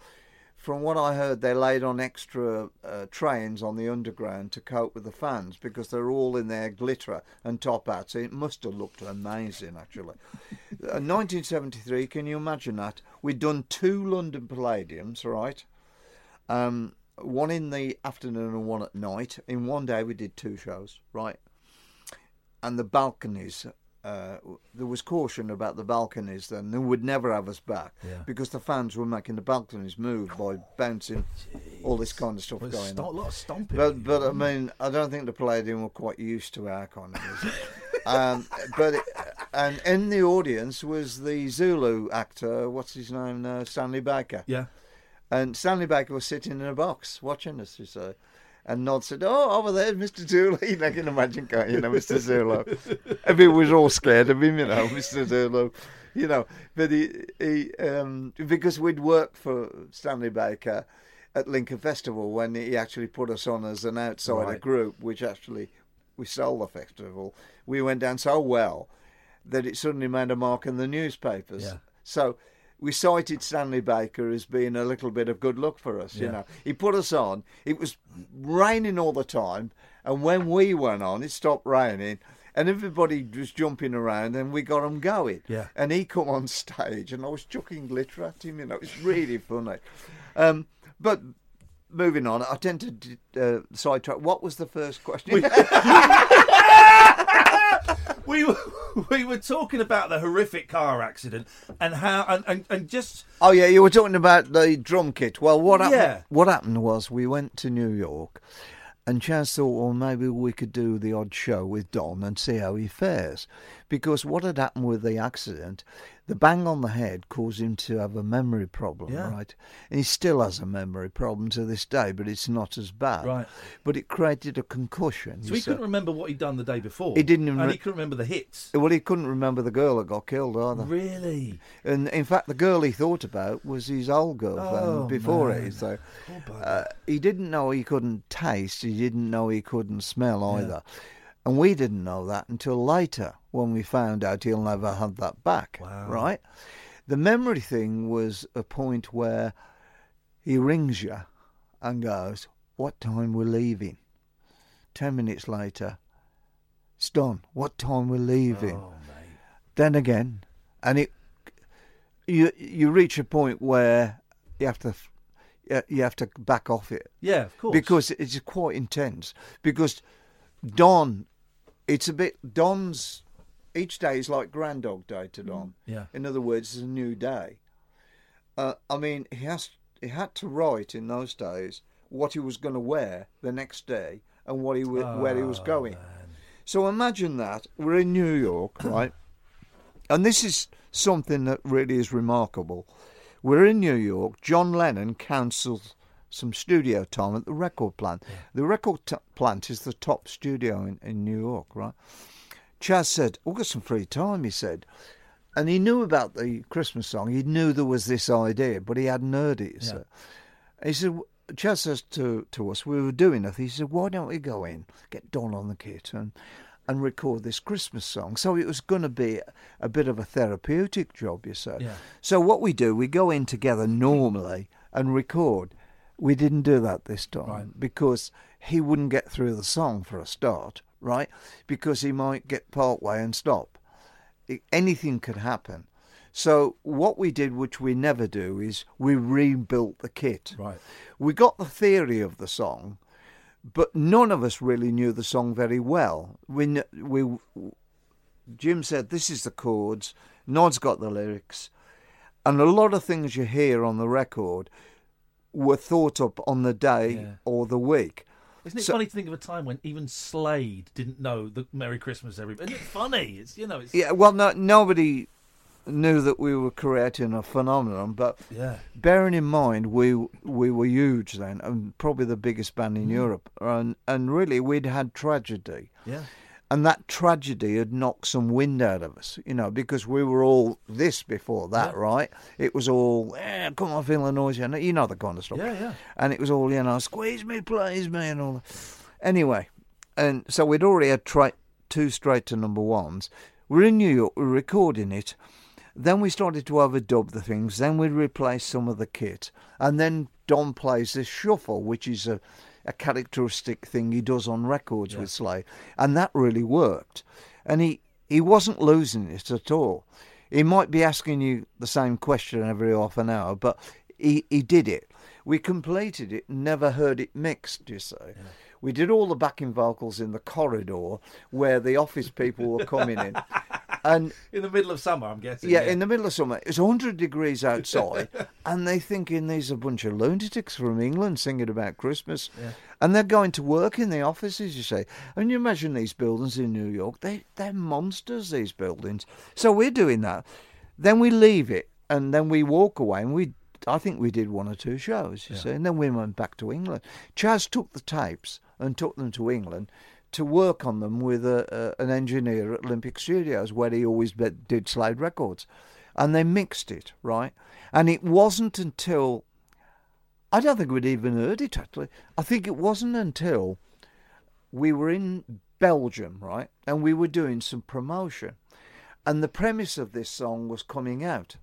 From what I heard, they laid on extra uh, trains on the underground to cope with the fans because they're all in their glitter and top hats. It must have looked amazing, actually. Uh, 1973, can you imagine that? We'd done two London Palladiums, right? Um, one in the afternoon and one at night. In one day, we did two shows, right? And the balconies, uh, there was caution about the balconies then. They would never have us back Yeah. because the fans were making the balconies move by bouncing all this kind of stuff Well, going sto- on. a lot of stomping. But but I mean, I don't think the Palladium were quite used to our kind um, but it, and in the audience was the Zulu actor. What's his name? now? Stanley Baker. Yeah. And Stanley Baker was sitting in a box watching us. You say. And Nod said, "Oh, over there's Mr. Zulu." You know, can imagine, can't you know, Mr. Zulu? Everyone was all scared of him, you know, Mr. Zulu. You know, but he, he um, because we'd worked for Stanley Baker at Lincoln Festival when he actually put us on as an outsider Right. group, which actually we sold the festival. We went down so well that it suddenly made a mark in the newspapers. Yeah. So we cited Stanley Baker as being a little bit of good luck for us. You know, he put us on. It was raining all the time, and when we went on, it stopped raining. And everybody was jumping around, and we got him going. Yeah. And he come on stage, and I was chucking glitter at him. You know, it's really funny. Um, but moving on, I tend to uh, sidetrack. What was the first question? we were, we were talking about the horrific car accident and how and, and, and just Oh yeah, you were talking about the drum kit. Well, what happened? Yeah. What happened was we went to New York, and Chas thought, well, maybe we could do the odd show with Don and see how he fares, because what had happened with the accident, the bang on the head caused him to have a memory problem, Yeah. right? And he still has a memory problem to this day, but it's not as bad. Right. But it created a concussion. so he see. couldn't remember what he'd done the day before. He didn't even and re- he couldn't remember the hits. Well, he couldn't remember the girl that got killed either. Really? And in fact, the girl he thought about was his old girlfriend Oh, before man. it. So uh, he didn't know he couldn't taste. He didn't know he couldn't smell Yeah. And we didn't know that until later when we found out he'll never have that back. Wow. Right? The memory thing was a point where he rings you and goes, What time we're leaving? Ten minutes later, it's done. What time we're leaving? Oh, mate. then again, and it you you reach a point where you have to you have to back off it Yeah, of course. because it's quite intense. Because Don, it's a bit Don's each day is like Groundhog Day to Don. Yeah. In other words, it's a new day. Uh, I mean, he has he had to write in those days what he was going to wear the next day and what he wa- where he was Oh, going. man. So imagine that we're in New York, right? and this is something that really is remarkable. We're in New York. John Lennon cancelled some studio time at the record plant. The record t- plant is the top studio in, in New York, right? Chas said, "We've got some free time," he said. And he knew about the Christmas song. He knew there was this idea, but he hadn't heard it. Yeah. So. He said, Chas says to, to us, we were doing it. He said, why don't we go in, get Don on the kit and, and record this Christmas song? So it was going to be a bit of a therapeutic job, you say. Yeah. So what we do, we go in together normally and record. We didn't do that this time Right. because he wouldn't get through the song for a start, right? Because he might get part way and stop. Anything could happen. So what we did, which we never do, is we rebuilt the kit. Right. We got the theory of the song, but none of us really knew the song very well. We we Jim said, "This is the chords." Nod's got the lyrics, and a lot of things you hear on the record were thought up on the day Yeah. or the week. Isn't it So- funny to think of a time when even Slade didn't know the Merry Christmas, everybody? Isn't it funny? It's you know, it's Yeah, well, no, nobody knew that we were creating a phenomenon, but Yeah. bearing in mind we we were huge then, and probably the biggest band in Mm. Europe, and and really we'd had tragedy. Yeah. And that tragedy had knocked some wind out of us, you know, because we were all this before that, Yeah. right? It was all, eh, come on, feeling noisy, and you know the kind of stuff. Yeah, yeah. And it was all, you know, squeeze me, please me, and all. that. Anyway, and so we'd already had two straight to number ones. We're in New York, we're recording it. Then we started to overdub the things. Then we replaced some of the kit. And then Don plays this shuffle, which is a, a characteristic thing he does on records with Slade. And that really worked. And he, he wasn't losing it at all. He might be asking you the same question every half an hour, but he, he did it. We completed it, never heard it mixed, you say. We did all the backing vocals in the corridor where the office people were coming in. And in the middle of summer, I'm guessing. yeah, in the middle of summer. It's 100 degrees outside, and they thinking these are a bunch of lunatics from England singing about Christmas. Yeah. And they're going to work in the offices, you say. And you imagine these buildings in New York, they, they're monsters, these buildings. So we're doing that. Then we leave it, and then we walk away, and we. I think we did one or two shows, you Yeah. see, and then we went back to England. Chas took the tapes and took them to England to work on them with a, a, an engineer at Olympic Studios, where he always did Slade Records, and they mixed it right. And it wasn't until I don't think we'd even heard it actually. I think it wasn't until we were in Belgium, right, and we were doing some promotion, and the premise of this song was coming out,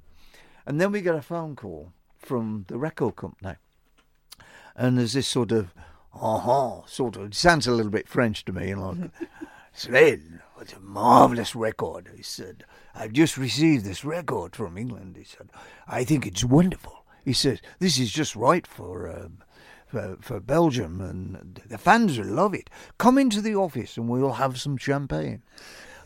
and then we got a phone call from the record company, and there's this sort of, uh-huh, sort of, it sounds a little bit French to me, like, Slade, what a marvellous record. He said, I've just received this record from England. He said, I think it's wonderful. He said, this is just right for, um, for, for Belgium, and the fans will love it. Come into the office and we'll have some champagne.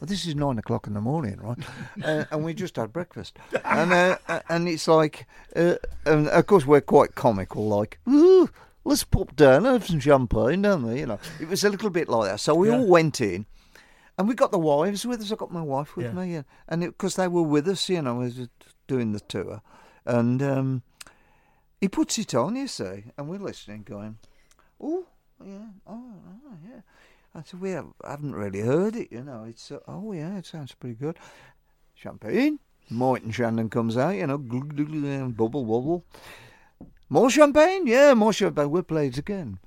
Well, this is nine o'clock in the morning, right? uh, and we just had breakfast, and uh, and it's like, uh, and of course we're quite comical, like, ooh, let's pop down, and have some champagne, don't we? You know, it was a little bit like that. So we Yeah. all went in, and we got the wives with us. I got my wife with Yeah. me, and, and because they were with us, you know, as doing the tour, and um, he puts it on, you see, and we're listening, going, oh yeah, oh, oh yeah. I said, we have, haven't really heard it, you know. It's uh, oh yeah, it sounds pretty good. Champagne. Martin Shannon comes out, you know, glug, glug, glug, bubble wobble. More champagne, yeah, more champagne. We'll play it again.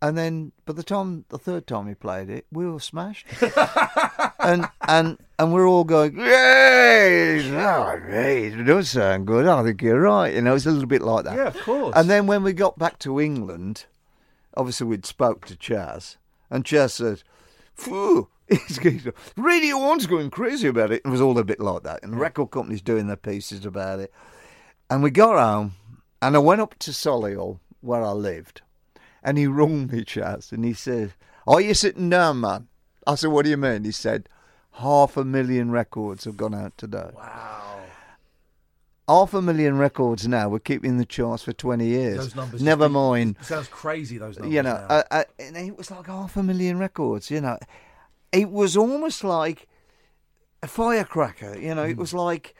And then, by the time the third time he played it, we were smashed, and and and we're all going, "Yay! Oh, hey, it does sound good. I think you're right." You know, it's a little bit like that. Yeah, of course. And then when we got back to England, obviously we'd spoke to Chas, and Chas said, Phew, Radio One's going crazy about it. It was all a bit like that. And the record company's doing their pieces about it. And we got home, and I went up to Solihull, where I lived, and he rung me, Chas, and he said, Are you sitting down, man? I said, What do you mean? He said, Half a million records have gone out today. Wow. Half a million records now. We're keeping the charts for 20 years. Those numbers. Never just- mind sounds crazy. Those numbers. you know, now. uh, uh, and it was like half a million records. You know, it was almost like a firecracker. You know, it was like,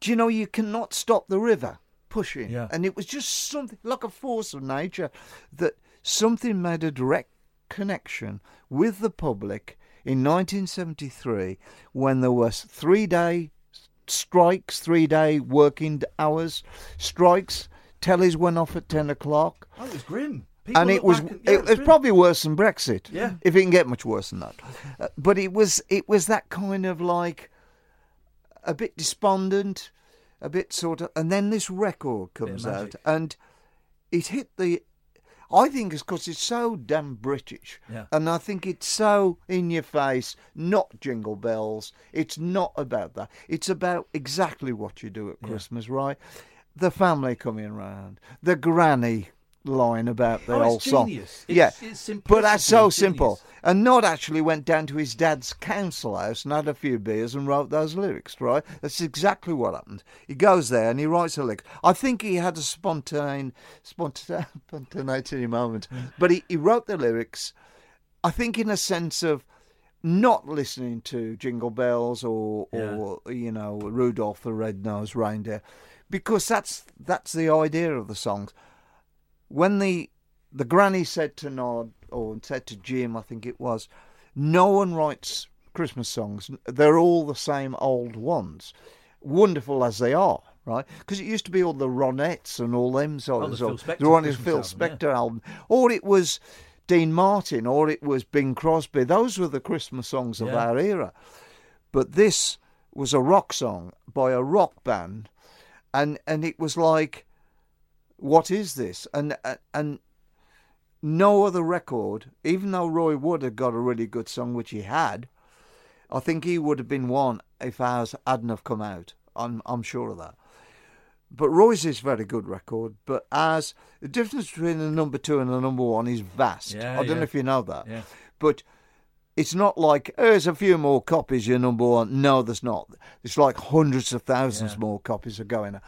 do you know, you cannot stop the river pushing, Yeah. and it was just something like a force of nature that something made a direct connection with the public in 1973 when there was three day strikes, three day working hours strikes. Tellies went off at 10 o'clock oh, it was grim. People and it was and- yeah, it was grim. probably worse than Brexit. Yeah. if it can get much worse than that. Uh, but it was it was that kind of like a bit despondent, a bit sort of, and then this record comes out, and it hit the. I think it's because it's so damn British, Yeah. and I think it's so in your face. Not jingle bells. It's not about that. It's about exactly what you do at Christmas, right? The family coming round, the granny line about the Oh, whole song. It's- yeah, it's but that's so simple. And Nod actually went down to his dad's council house and had a few beers and wrote those lyrics. Right, that's exactly what happened. He goes there and he writes a lyric. I think he had a spontaneous, spontaneous, spontaneity moment, but he, he wrote the lyrics. I think in a sense of not listening to Jingle Bells or, or you know Rudolph the Red-Nosed Reindeer, because that's that's the idea of the songs. When the the granny said to Nod or said to Jim, I think it was, no one writes Christmas songs. They're all the same old ones, wonderful as they are. Right, because it used to be all the Ronettes and all them sort of the Phil songs. Spector The one is Phil. Spector album, or it was Dean Martin, or it was Bing Crosby. Those were the Christmas songs of Yeah. our era. But this was a rock song by a rock band, and and it was like, what is this? And uh, and no other record, even though Roy Wood had got a really good song, which he had, I think he would have been one if ours hadn't have come out. I'm I'm sure of that. But Roy's is very good record. But as the difference between the number two and the number one is vast. Yeah, I don't yeah. know if you know that. Yeah. But it's not like "Oh, there's a few more copies. You're number one. No, there's not. It's like hundreds of thousands more copies are going out.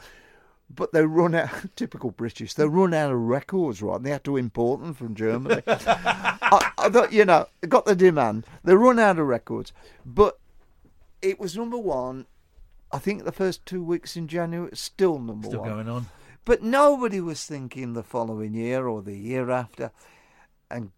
But they run out. Typical British. They run out of records, right? They had to import them from Germany. I, I thought, you know, got the demand. They run out of records, but it was number one. I think the first two weeks in January, it's still number Still one. going on. But nobody was thinking the following year or the year after. And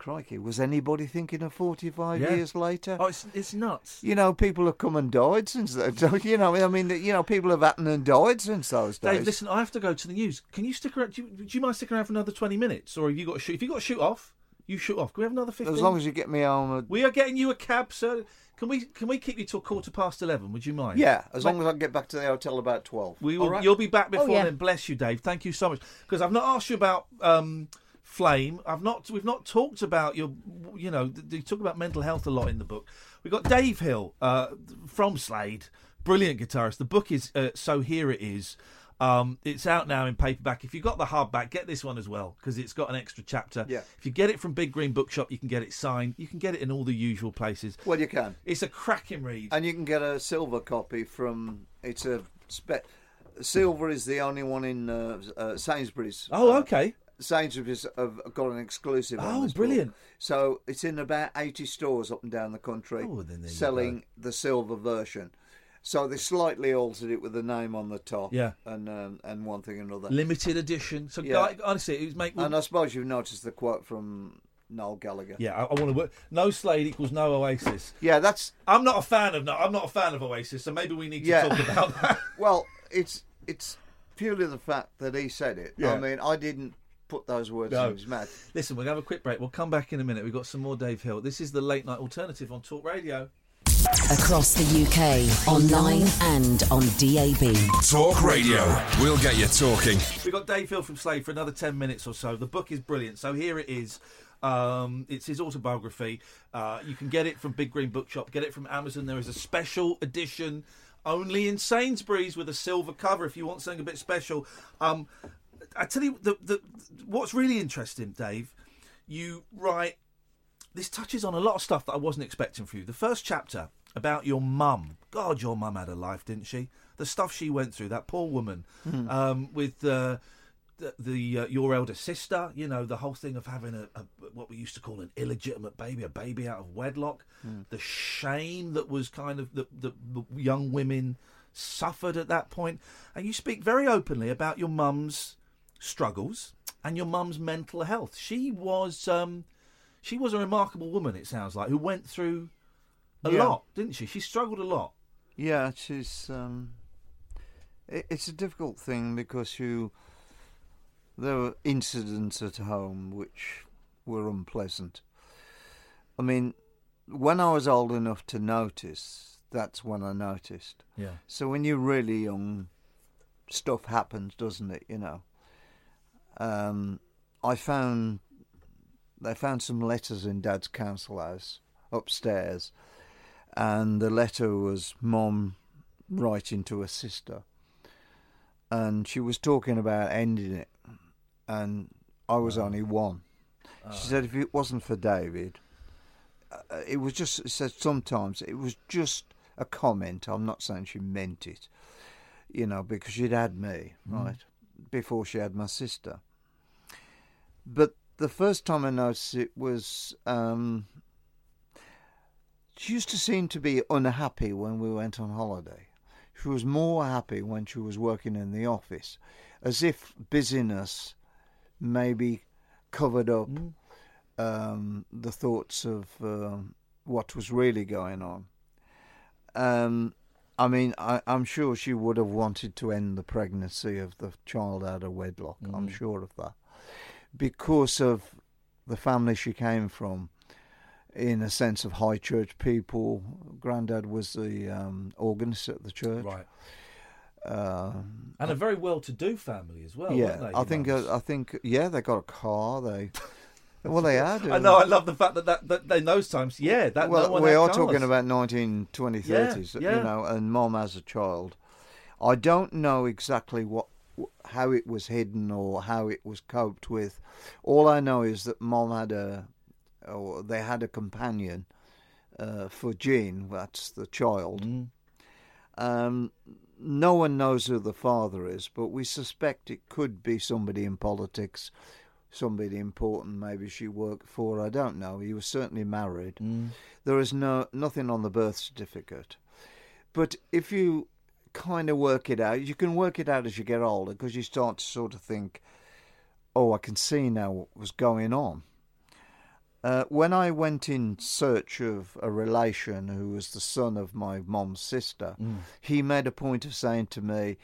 crikey, was anybody thinking of 45 Yeah. years later? Oh, it's it's nuts. You know, people have come and died since that. You know, I mean, you know, people have happened and died since those days. Dave, listen, I have to go to the news. Can you stick around? Do you, do you mind sticking around for another twenty minutes, or have you got to shoot? If you got to shoot off, you shoot off. Can we have another fifteen? as long as you get me home. we are getting you a cab, sir. Can we can we keep you till quarter past eleven? Would you mind? Yeah, as Mate, long as I can get back to the hotel about 12. We will, All right? You'll be back before Oh, yeah. then. Bless you, Dave. Thank you so much. Because I've not asked you about um, Flame. I've not. We've not talked about your. You know, you talk about mental health a lot in the book. We've got Dave Hill uh, from Slade, brilliant guitarist. The book is uh, so here it is. Um, it's out now in paperback. If you've got the hardback, get this one as well because it's got an extra chapter. Yeah. If you get it from Big Green Bookshop, you can get it signed. You can get it in all the usual places. Well, you can. It's a cracking read. And you can get a silver copy from. It's a. spec. silver is the only one in uh, uh, Sainsbury's. Oh, Uh, okay. Sainsbury's have got an exclusive. Oh, this book. brilliant. So it's in about 80 stores up and down the country Oh, selling the silver version. So they slightly altered it with the name on the top. Yeah. And um, and one thing and another. Limited edition. So, Yeah. guy, honestly, it was make. And I suppose you've noticed the quote from Noel Gallagher. Yeah, I, I want to work. No Slade equals no Oasis. Yeah, that's I'm not a fan of no. I'm not a fan of Oasis, so maybe we need to Yeah. talk about that. well, it's it's purely the fact that he said it. Yeah. I mean, I didn't put those words No. in his mouth. Listen, we're gonna have a quick break. We'll come back in a minute. We've got some more Dave Hill. This is the late night alternative on Talk Radio. Across the UK, online and on DAB. Talk Radio. We'll get you talking. We've got Dave Hill from Slade for another 10 minutes or so. The book is brilliant. So here it is. Um, it's his autobiography. Uh, you can get it from Big Green Bookshop, get it from Amazon. There is a special edition only in Sainsbury's with a silver cover if you want something a bit special. Um, I tell you, the, the, what's really interesting, Dave, you write this touches on a lot of stuff that I wasn't expecting from you. The first chapter about your mum. God, your mum had a life, didn't she? The stuff she went through, that poor woman, Hmm. um, with uh, the, the uh, your elder sister. You know, the whole thing of having a, a what we used to call an illegitimate baby, a baby out of wedlock. Hmm. The shame that was kind of the, the, the young women suffered at that point, and you speak very openly about your mum's struggles and your mum's mental health. She was. Um, she was a remarkable woman. It sounds like who went through a Yeah. lot, didn't she? She struggled a lot. Yeah, she's. Um, it, it's a difficult thing because you. There were incidents at home which were unpleasant. I mean, when I was old enough to notice, that's when I noticed. Yeah. So when you're really young, stuff happens, doesn't it? You know. Um, I found they found some letters in Dad's council house upstairs, and the letter was Mom writing to her sister, and she was talking about ending it, and I was only one. She said if it wasn't for David, uh, it was just. She said sometimes it was just a comment. I'm not saying she meant it, you know, because she'd had me Mm. right before she had my sister. But the first time I noticed it was. Um, she used to seem to be unhappy when we went on holiday. She was more happy when she was working in the office, as if busyness maybe covered up um, the thoughts of um, what was really going on. Um, I mean, I, I'm sure she would have wanted to end the pregnancy of the child out of wedlock. I'm Mm. sure of that. Because of the family she came from, in a sense of high church people. Grandad was the um, organist at the church. Right. Uh, And a very well-to-do family as well. yeah, they, I think uh, I think yeah, they got a car. They well, they had. I know. I love the fact that, that, that in those times, yeah, that well, no one we are cars. talking about 1920s, Yeah, 30s, yeah. you know, and mom as a child. I don't know exactly what how it was hidden or how it was coped with. All I know is that mom had a, or they had a companion uh, for Jean. That's the child. Mm. Um, no one knows who the father is, but we suspect it could be somebody in politics, somebody important. Maybe she worked for. I don't know. He was certainly married. Mm. There is no nothing on the birth certificate, but if you kind of work it out, you can work it out as you get older because you start to sort of think, "Oh, I can see now what was going on." Uh, when I went in search of a relation who was the son of my mom's sister, Mm. he made a point of saying to me,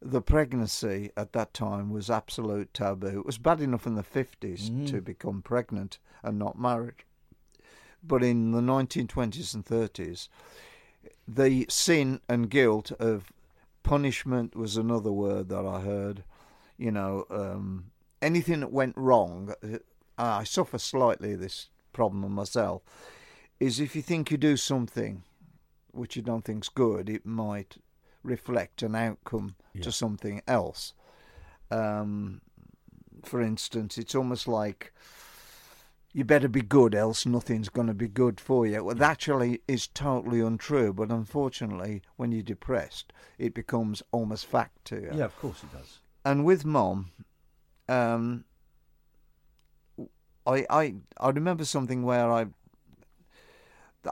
the pregnancy at that time was absolute taboo. It was bad enough in the 50s Mm. to become pregnant and not married. But in the 1920s and 30s, the sin and guilt of punishment was another word that I heard. You know, um, anything that went wrong, uh, I suffer slightly this problem myself, is if you think you do something which you don't think's good, it might reflect an outcome Yeah. to something else. Um, for instance, it's almost like you better be good, else nothing's going to be good for you. Well, that actually is totally untrue, but unfortunately, when you're depressed, it becomes almost fact to you. Yeah, of course it does. And with mom, um, I I I remember something where I.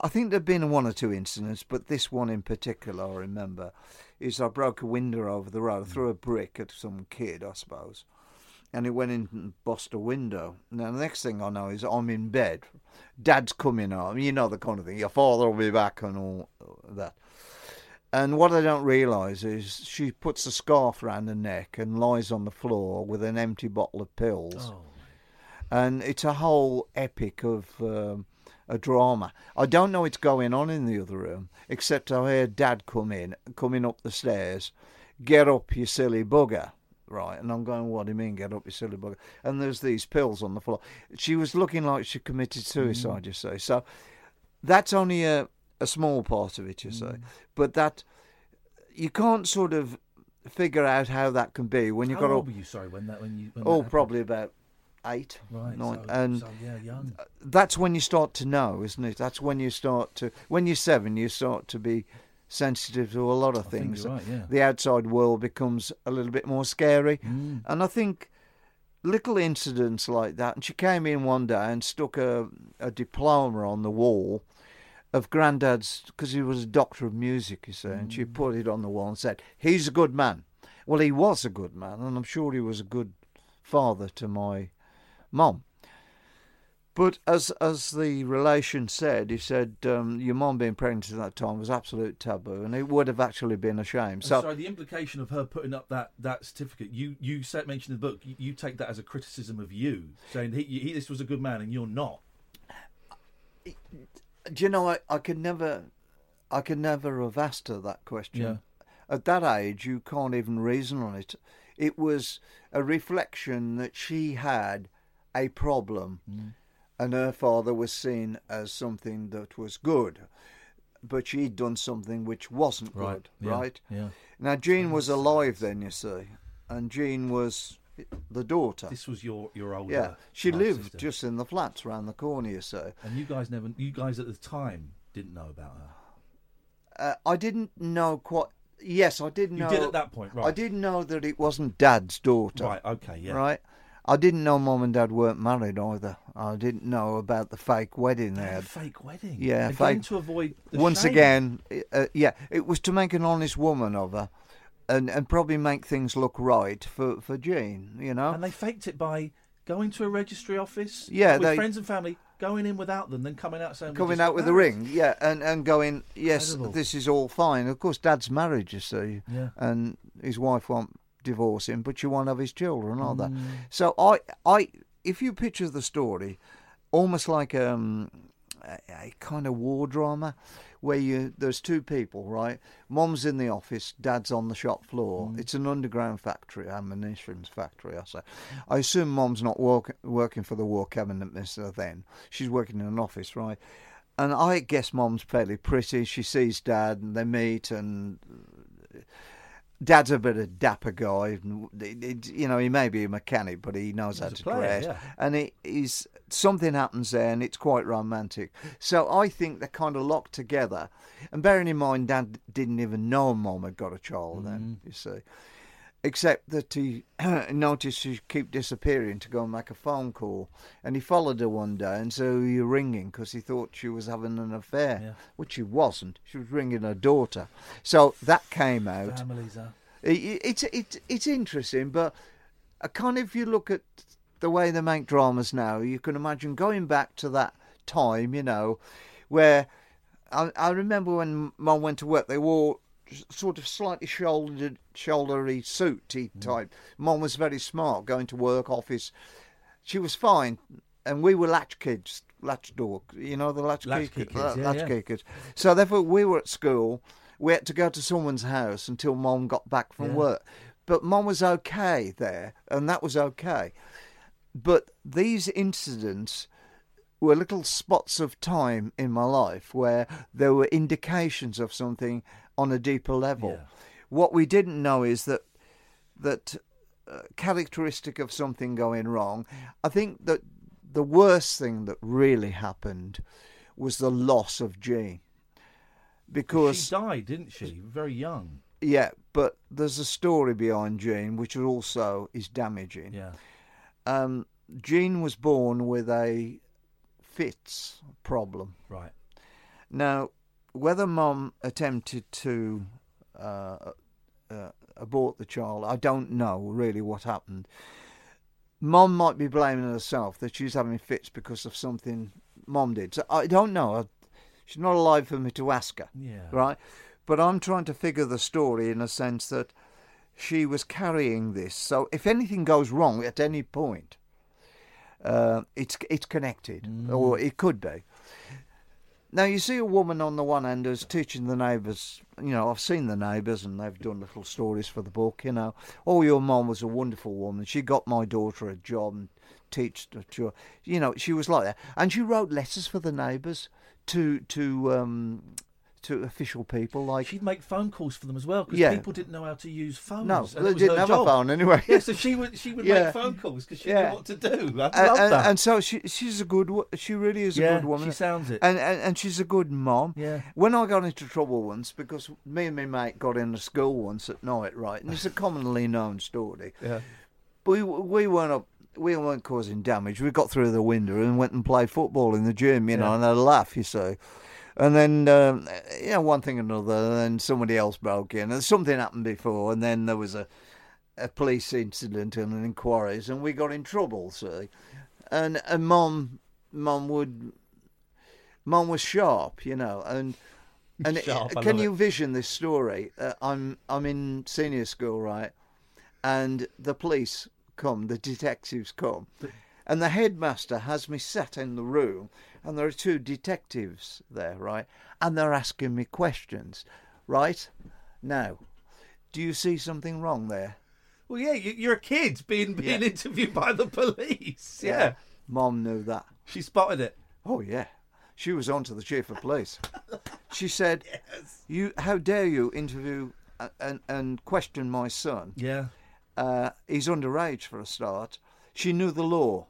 I think there've been one or two incidents, but this one in particular I remember is I broke a window over the road, threw a brick at some kid, I suppose, and it went in and bust a window. Now the next thing I know is I'm in bed, Dad's coming home, you know the kind of thing. Your father will be back and all that. And what I don't realise is she puts a scarf round her neck and lies on the floor with an empty bottle of pills. Oh. And it's a whole epic of um, a drama. I don't know what's going on in the other room, except I hear Dad come in, coming up the stairs. Get up, you silly bugger. Right, and I'm going, what do you mean, get up, you silly bugger? And there's these pills on the floor. She was looking like she committed suicide, mm. you say. So that's only a, a small part of it, you say. Mm. But that, you can't sort of figure out how that can be when you've How got old were you? Sorry, when that when you when Oh, probably about eight, Right, nine, so- and so, yeah, young. that's when you start to know, isn't it? That's when you start to. When you're seven, you start to be sensitive to a lot of I things. right, yeah. The outside world becomes a little bit more scary, Mm. and I think little incidents like that. And she came in one day and stuck a, a diploma on the wall of Grandad's because he was a doctor of music, you see, and she put it on the wall and said, "He's a good man." Well, he was a good man, and I'm sure he was a good father to my mum. But as as the relation said, he said um, your mum being pregnant at that time was absolute taboo, and it would have actually been a shame. So sorry, the implication of her putting up that, that certificate, you you said, mentioned in the book, you, you take that as a criticism of you, saying he, he, this was a good man and you're not. do you know I, I could never I could never have asked her that question. At that age you can't even reason on it. It was a reflection that she had a problem and her father was seen as something that was good. But she'd done something which wasn't Right, good, yeah, right? yeah. Now Jean was alive then, you see, and Jean was the daughter. This was your your older. yeah, she lived sister. just in the flats round the corner. You see, And you guys never. You guys at the time didn't know about her. uh, I didn't know quite. Yes, I did You know. You did at that point, right? I did know that it wasn't Dad's daughter. Right. Okay. Yeah. Right. I didn't know Mum and Dad weren't married either. I didn't know about the fake wedding they They had fake wedding. Yeah, Again, fake. to avoid the Once shame. again, uh, yeah, it was to make an honest woman of her, and and probably make things look right for for Jean. You know. And they faked it by going to a registry office. Yeah, with they- friends and family, going in without them, then coming out saying coming out with the ring, yeah, and, and going, yes, Incredible. this is all fine. Of course, Dad's married, you see, Yeah. and his wife won't divorce him, but you won't have his children either. Mm. So I, I, if you picture the story, almost like um, a, a kind of war drama, where you there's two people, right? Mom's in the office, Dad's on the shop floor. Mm. It's an underground factory, ammunition factory. I say. I assume Mom's not work, working for the War Cabinet Minister then. She's working in an office, right? And I guess Mom's fairly pretty. She sees Dad, and they meet, and Dad's a bit of dapper guy. and it- it- You know, he may be a mechanic, but he knows how He's a to player, dress. yeah. And it is something happens there, and it's quite romantic. So I think they're kind of locked together. And bearing in mind, Dad didn't even know Mom had got a child then. Mm. You see, except that he noticed she keep disappearing to go and make a phone call, and he followed her one day and so he was ringing?" Because he thought she was having an affair, Yeah. which she wasn't. She was ringing her daughter. So that came out. Families are. It, it- it's it's it's interesting, but I kind of if you look at the way they make dramas now, you can imagine going back to that time, you know, where I, I remember when Mum went to work, they wore sort of slightly shouldered, shouldery suit mm. type. Mom was very smart, going to work, office. She was fine, and we were latch kids, latch door, you know, the latch, Latchkey key, kids, yeah, latch yeah. kids. So therefore, we were at school. We had to go to someone's house until Mom got back from Yeah. work. But Mom was okay there, and that was okay. But these incidents were little spots of time in my life where there were indications of something on a deeper level. Yeah. What we didn't know is that that uh, characteristic of something going wrong. I think that the worst thing that really happened was the loss of Jean. Because she died, didn't she? Very young. yeah, but there's a story behind Jean which also is damaging. Yeah. Um, Jean was born with a fits problem. Right. Now, whether mom attempted to uh, uh, abort the child, I don't know really what happened. Mom might be blaming herself that she's having fits because of something mom did. So I don't know. I, she's not alive for me to ask her. Yeah. Right? But I'm trying to figure the story in a sense that she was carrying this. So if anything goes wrong at any point, uh, it's it's connected, or it could be. Now you see a woman on the one hand who's teaching the neighbours. You know, I've seen the neighbours, and they've done little stories for the book. You know, oh, your mum was a wonderful woman. She got my daughter a job and teach You know, she was like that, and she wrote letters for the neighbours to to um, to official people like She'd make phone calls for them as well because Yeah. people didn't know how to use phones. No, they didn't have a phone anyway. Yeah, so she would she would Yeah. make phone calls because she Yeah. knew what to do. I and, love and, that. and so she she's a good she really is a good woman she sounds it. and, and and she's a good mom Yeah. when i got into trouble once because me and my mate got into school once at night right and it's a commonly known story yeah. we we weren't up we weren't causing damage we got through the window and went and played football in the gym you know Yeah. and had a laugh you see and then um, you know one thing and another and then somebody else broke in and something happened before and then there was a a police incident and an inquiries, and we got in trouble. See, and and mom, mom would, mom was sharp, you know, and and Sharp, can you it. vision this story? Uh, I'm I'm in senior school, right, and the police come, the detectives come, and the headmaster has me sat in the room, and there are two detectives there, right, and they're asking me questions, right. Now, do you see something wrong there? Well, yeah, you, you're a kid being being Yeah. interviewed by the police. Yeah. Mom knew that. she spotted it. Oh yeah. She was on to the chief of police. She said, "You, how dare you interview and and question my son?" Yeah. Uh, he's underage for a start. She knew the law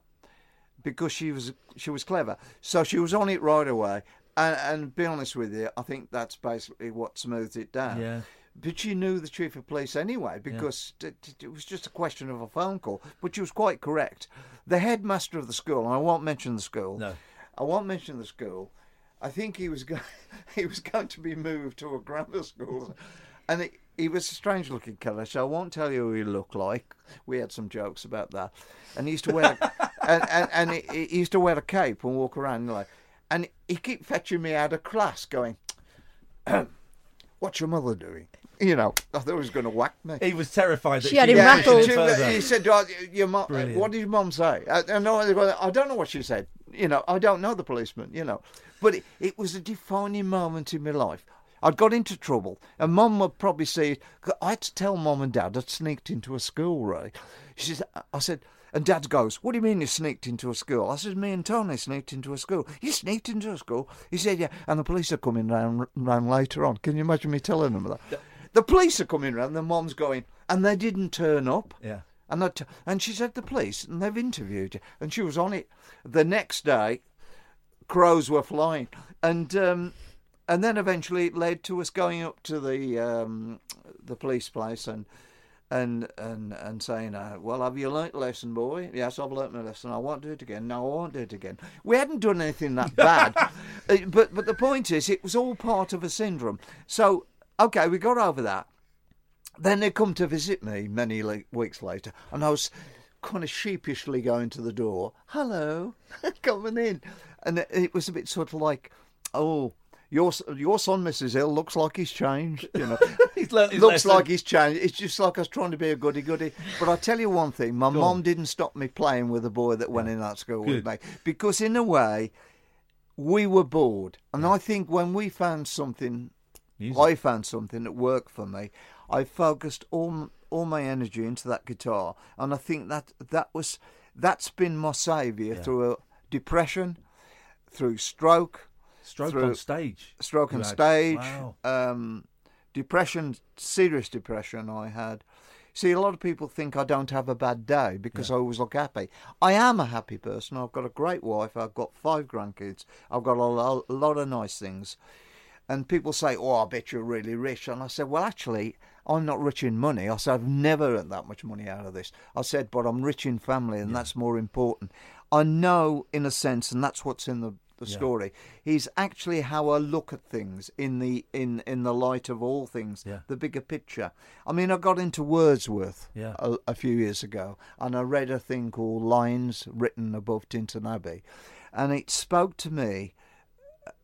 because she was she was clever, so she was on it right away. And, and be honest with you, I think that's basically what smoothed it down. Yeah. But she knew the chief of police anyway because it, it- it was just a question of a phone call. But she was quite correct. The headmaster of the school, and I won't mention the school. No. I won't mention the school. I think he was going, he was going to be moved to a grammar school, and it, he was a strange looking colour. So I won't tell you who he looked like. We had some jokes about that, and he used to wear and and, and he, he used to wear a cape and walk around like, and he kept fetching me out of class, going, "What's your mother doing?" You know, I thought he was going to whack me. He was terrified that She had him was Yeah, rattled. she- he said, "Oh, "Your mom. Brilliant. What did your mum say?" I, I know. I don't know what she said. You know, I don't know the policeman. You know, but it, it was a defining moment in my life. I'd got into trouble, and Mum would probably see. I had to tell Mum and Dad I'd sneaked into a school. Right? She said, "I said." And Dad goes, "What do you mean you sneaked into a school?" I said, "Me and Tony sneaked into a school." You sneaked into a school? He said, "Yeah." And the police are coming round, round later on. Can you imagine me telling them that? The police are coming round. The mom's going, and they didn't turn up. Yeah. And t- and she said the police, and they've interviewed you, and she was on it. The next day, crows were flying, and um, and then eventually it led to us going up to the um, the police place and. And, and and saying, uh, well, have you learnt a lesson, boy? Yes, I've learnt my lesson. I won't do it again. No, I won't do it again. We hadn't done anything that bad, Uh, but but the point is, it was all part of a syndrome. So okay, we got over that. Then they come to visit me many le- weeks later, and I was kind of sheepishly going to the door. Hello, coming in, and it, it was a bit sort of like, oh. Your, your son, Mrs. Hill, looks like he's changed. You know, He's learnt his looks lesson. like he's changed. It's just like I was trying to be a goody goody. But I tell you one thing: my Go on. didn't stop me playing with the boy that went in that school Good. with me because, in a way, we were bored. And I think when we found something Music. I found something that worked for me. I focused all all my energy into that guitar, and I think that that was that's been my saviour Yeah. through a depression, through stroke, Stroke through on stage. stroke on stage, Wow. um, depression, serious depression. I had. See, a lot of people think I don't have a bad day because I always look happy. I am a happy person. I've got a great wife. I've got five grandkids. I've got a lo- a lot of nice things. And people say, "Oh, I bet you're really rich." And I said, "Well, actually, I'm not rich in money." I said, "I've never earned that much money out of this." I said, "But I'm rich in family, and that's more important." I know, in a sense, and that's what's in the, the Yeah. story. He's actually how I look at things in the in in the light of all things, Yeah. the bigger picture. I mean, I got into Wordsworth Yeah. a, a few years ago, and I read a thing called Lines Written Above Tintern Abbey, and it spoke to me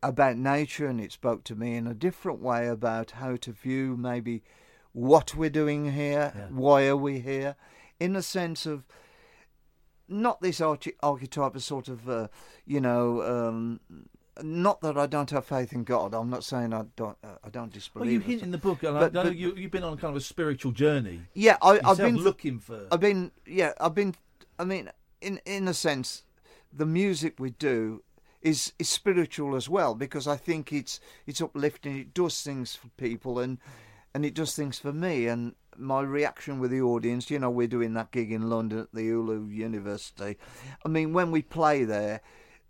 about nature and it spoke to me in a different way about how to view maybe what we're doing here, why are we here, in a sense of not this arche- archetype of sort of, uh, you know, um, not that I don't have faith in God. I'm not saying I don't. Uh, I don't disbelieve. Well, you hint in the book, and But- I know you, you've been on kind of a spiritual journey. Yeah, I, I've been looking for. I've been, yeah, I've been. I mean, in in a sense, the music we do is is spiritual as well because I think it's it's uplifting. It does things for people and and it does things for me and my reaction with the audience. You know, we're doing that gig in London at the Ulu University. I mean, when we play there.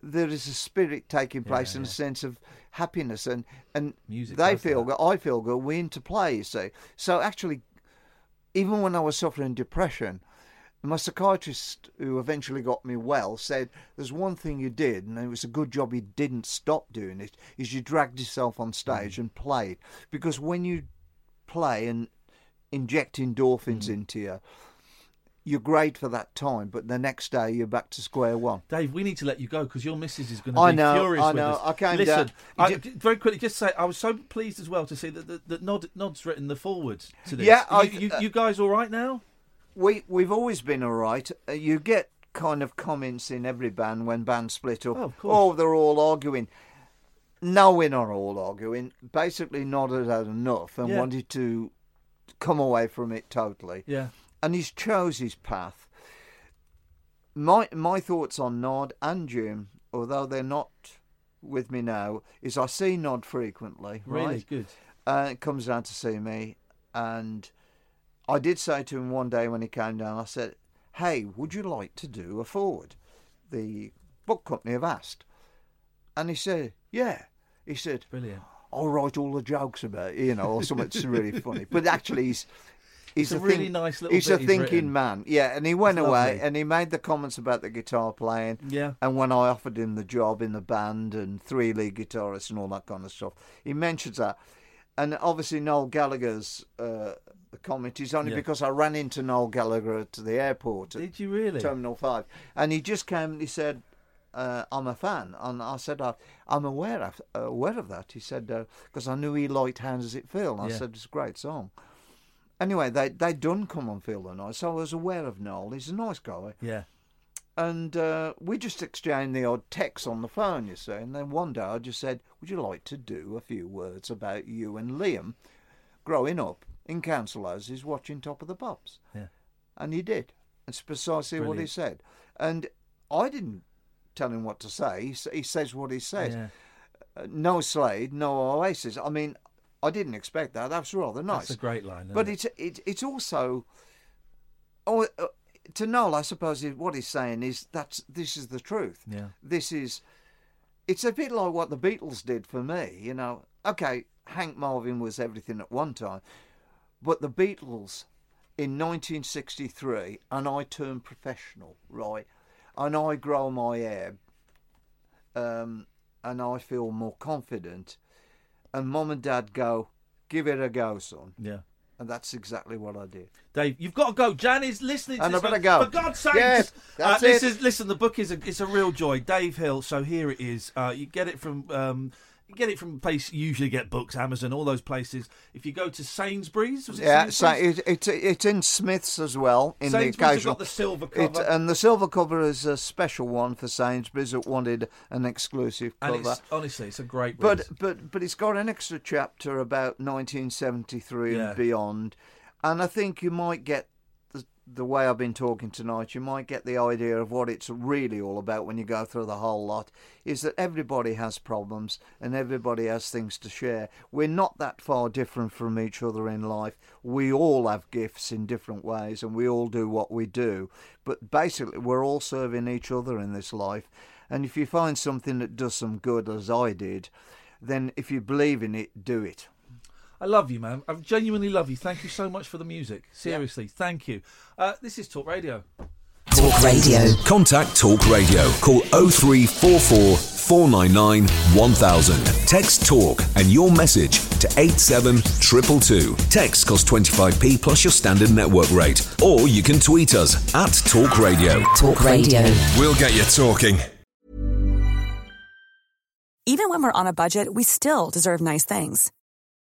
There is a spirit taking place and a sense of happiness, and and Music they feel that. good. I feel good. we're into play, you see. So actually, even when I was suffering depression, my psychiatrist, who eventually got me well, said, "There's one thing you did, and it was a good job you didn't stop doing it. Is you dragged yourself on stage mm. and played because when you play and inject endorphins into you, you're great for that time, but the next day you're back to square one." Dave, we need to let you go because your missus is going to I be know, furious I with know. us. I came Listen, down- I, very quickly, just say I was so pleased as well to see that that, that Nod Nod's written the forward to this. Yeah, you, I- you, you guys all right now? we we've always been all right. Uh, you get kind of comments in every band when bands split up. Oh, course. they're all arguing. No, we're not all arguing. Basically, Nod had had enough and Yeah. wanted to come away from it totally. Yeah. And he's chose his path. My my thoughts on Nod and Jim, although they're not with me now, is I see Nod frequently. Really right? good. uh, comes down to see me, and I did say to him one day when he came down, I said, "Hey, would you like to do a forward?" The book company have asked, and he said, "Yeah." He said, "Brilliant." I'll write all the jokes about it, you know, or something that's really funny. But actually, he's he's It's a think- really nice little He's a he's thinking written. man, yeah. And he went It's away lovely. and he made the comments about the guitar playing. Yeah. And when I offered him the job in the band and three lead guitarists and all that kind of stuff, he mentions that. And obviously, Noel Gallagher's uh, comment is only Yeah. because I ran into Noel Gallagher at the airport. at Did you really? Terminal 5. And he just came and he said, uh, I'm a fan. And I said, I, I'm aware of, aware of that. He said, because I knew he liked How Does It Feel? And I Yeah. said, it's a great song. Anyway, they, they'd done Cum On Feel the Noize, so I was aware of Noel. He's a nice guy. Yeah. And uh, we just exchanged the odd text on the phone, you see. And then one day I just said, Would you like to do a few words about you and Liam growing up in council houses watching Top of the Pops? Yeah. And he did. It's precisely what he said. And I didn't tell him what to say. He, he says what he says. Yeah. Uh, no Slade, no Oasis. I mean, I didn't expect that. That was rather nice. That's a great line. But it? it's it, it's also oh uh, to Noel, I suppose what he's saying is that's this is the truth. Yeah. This is it's a bit like what the Beatles did for me. You know, okay, Hank Marvin was everything at one time, but the Beatles in 1963, and I turned professional, right, and I grow my hair, um, and I feel more confident, and Mum and Dad go, give it a go, son. Yeah. And that's exactly what I did. Dave, you've got to go. Jan is listening to And I better go. For God's sake! Yes, uh, this it. is listen, the book is a it's a real joy. Dave Hill, so here it is. Uh, you get it from um, get it from a place you usually get books, Amazon, all those places. If you go to Sainsbury's, was it Yeah, so Sainsbury's? it, it's it's in Smiths as well. In Sainsbury's the occasional, got the silver It- cover. and the silver cover is a special one for Sainsbury's that wanted an exclusive and cover. it's honestly, it's a great. But but but it's got an extra chapter about 1973 Yeah. and beyond, and I think you might get the way I've been talking tonight. You might get the idea of what it's really all about when you go through the whole lot. Is that everybody has problems and everybody has things to share. We're not that far different from each other in life. We all have gifts in different ways, and we all do what we do. But basically, we're all serving each other in this life. And if you find something that does some good, as I did, then if you believe in it, do it. I love you, man. I genuinely love you. Thank you so much for the music. Seriously, thank you. Uh, this is Talk Radio. Talk Radio. Contact Talk Radio. Call 0344 499 1000. Text Talk and your message to 87222. Text costs 25p plus your standard network rate. Or you can tweet us at Talk Radio. Talk Radio. We'll get you talking. Even when we're on a budget, we still deserve nice things.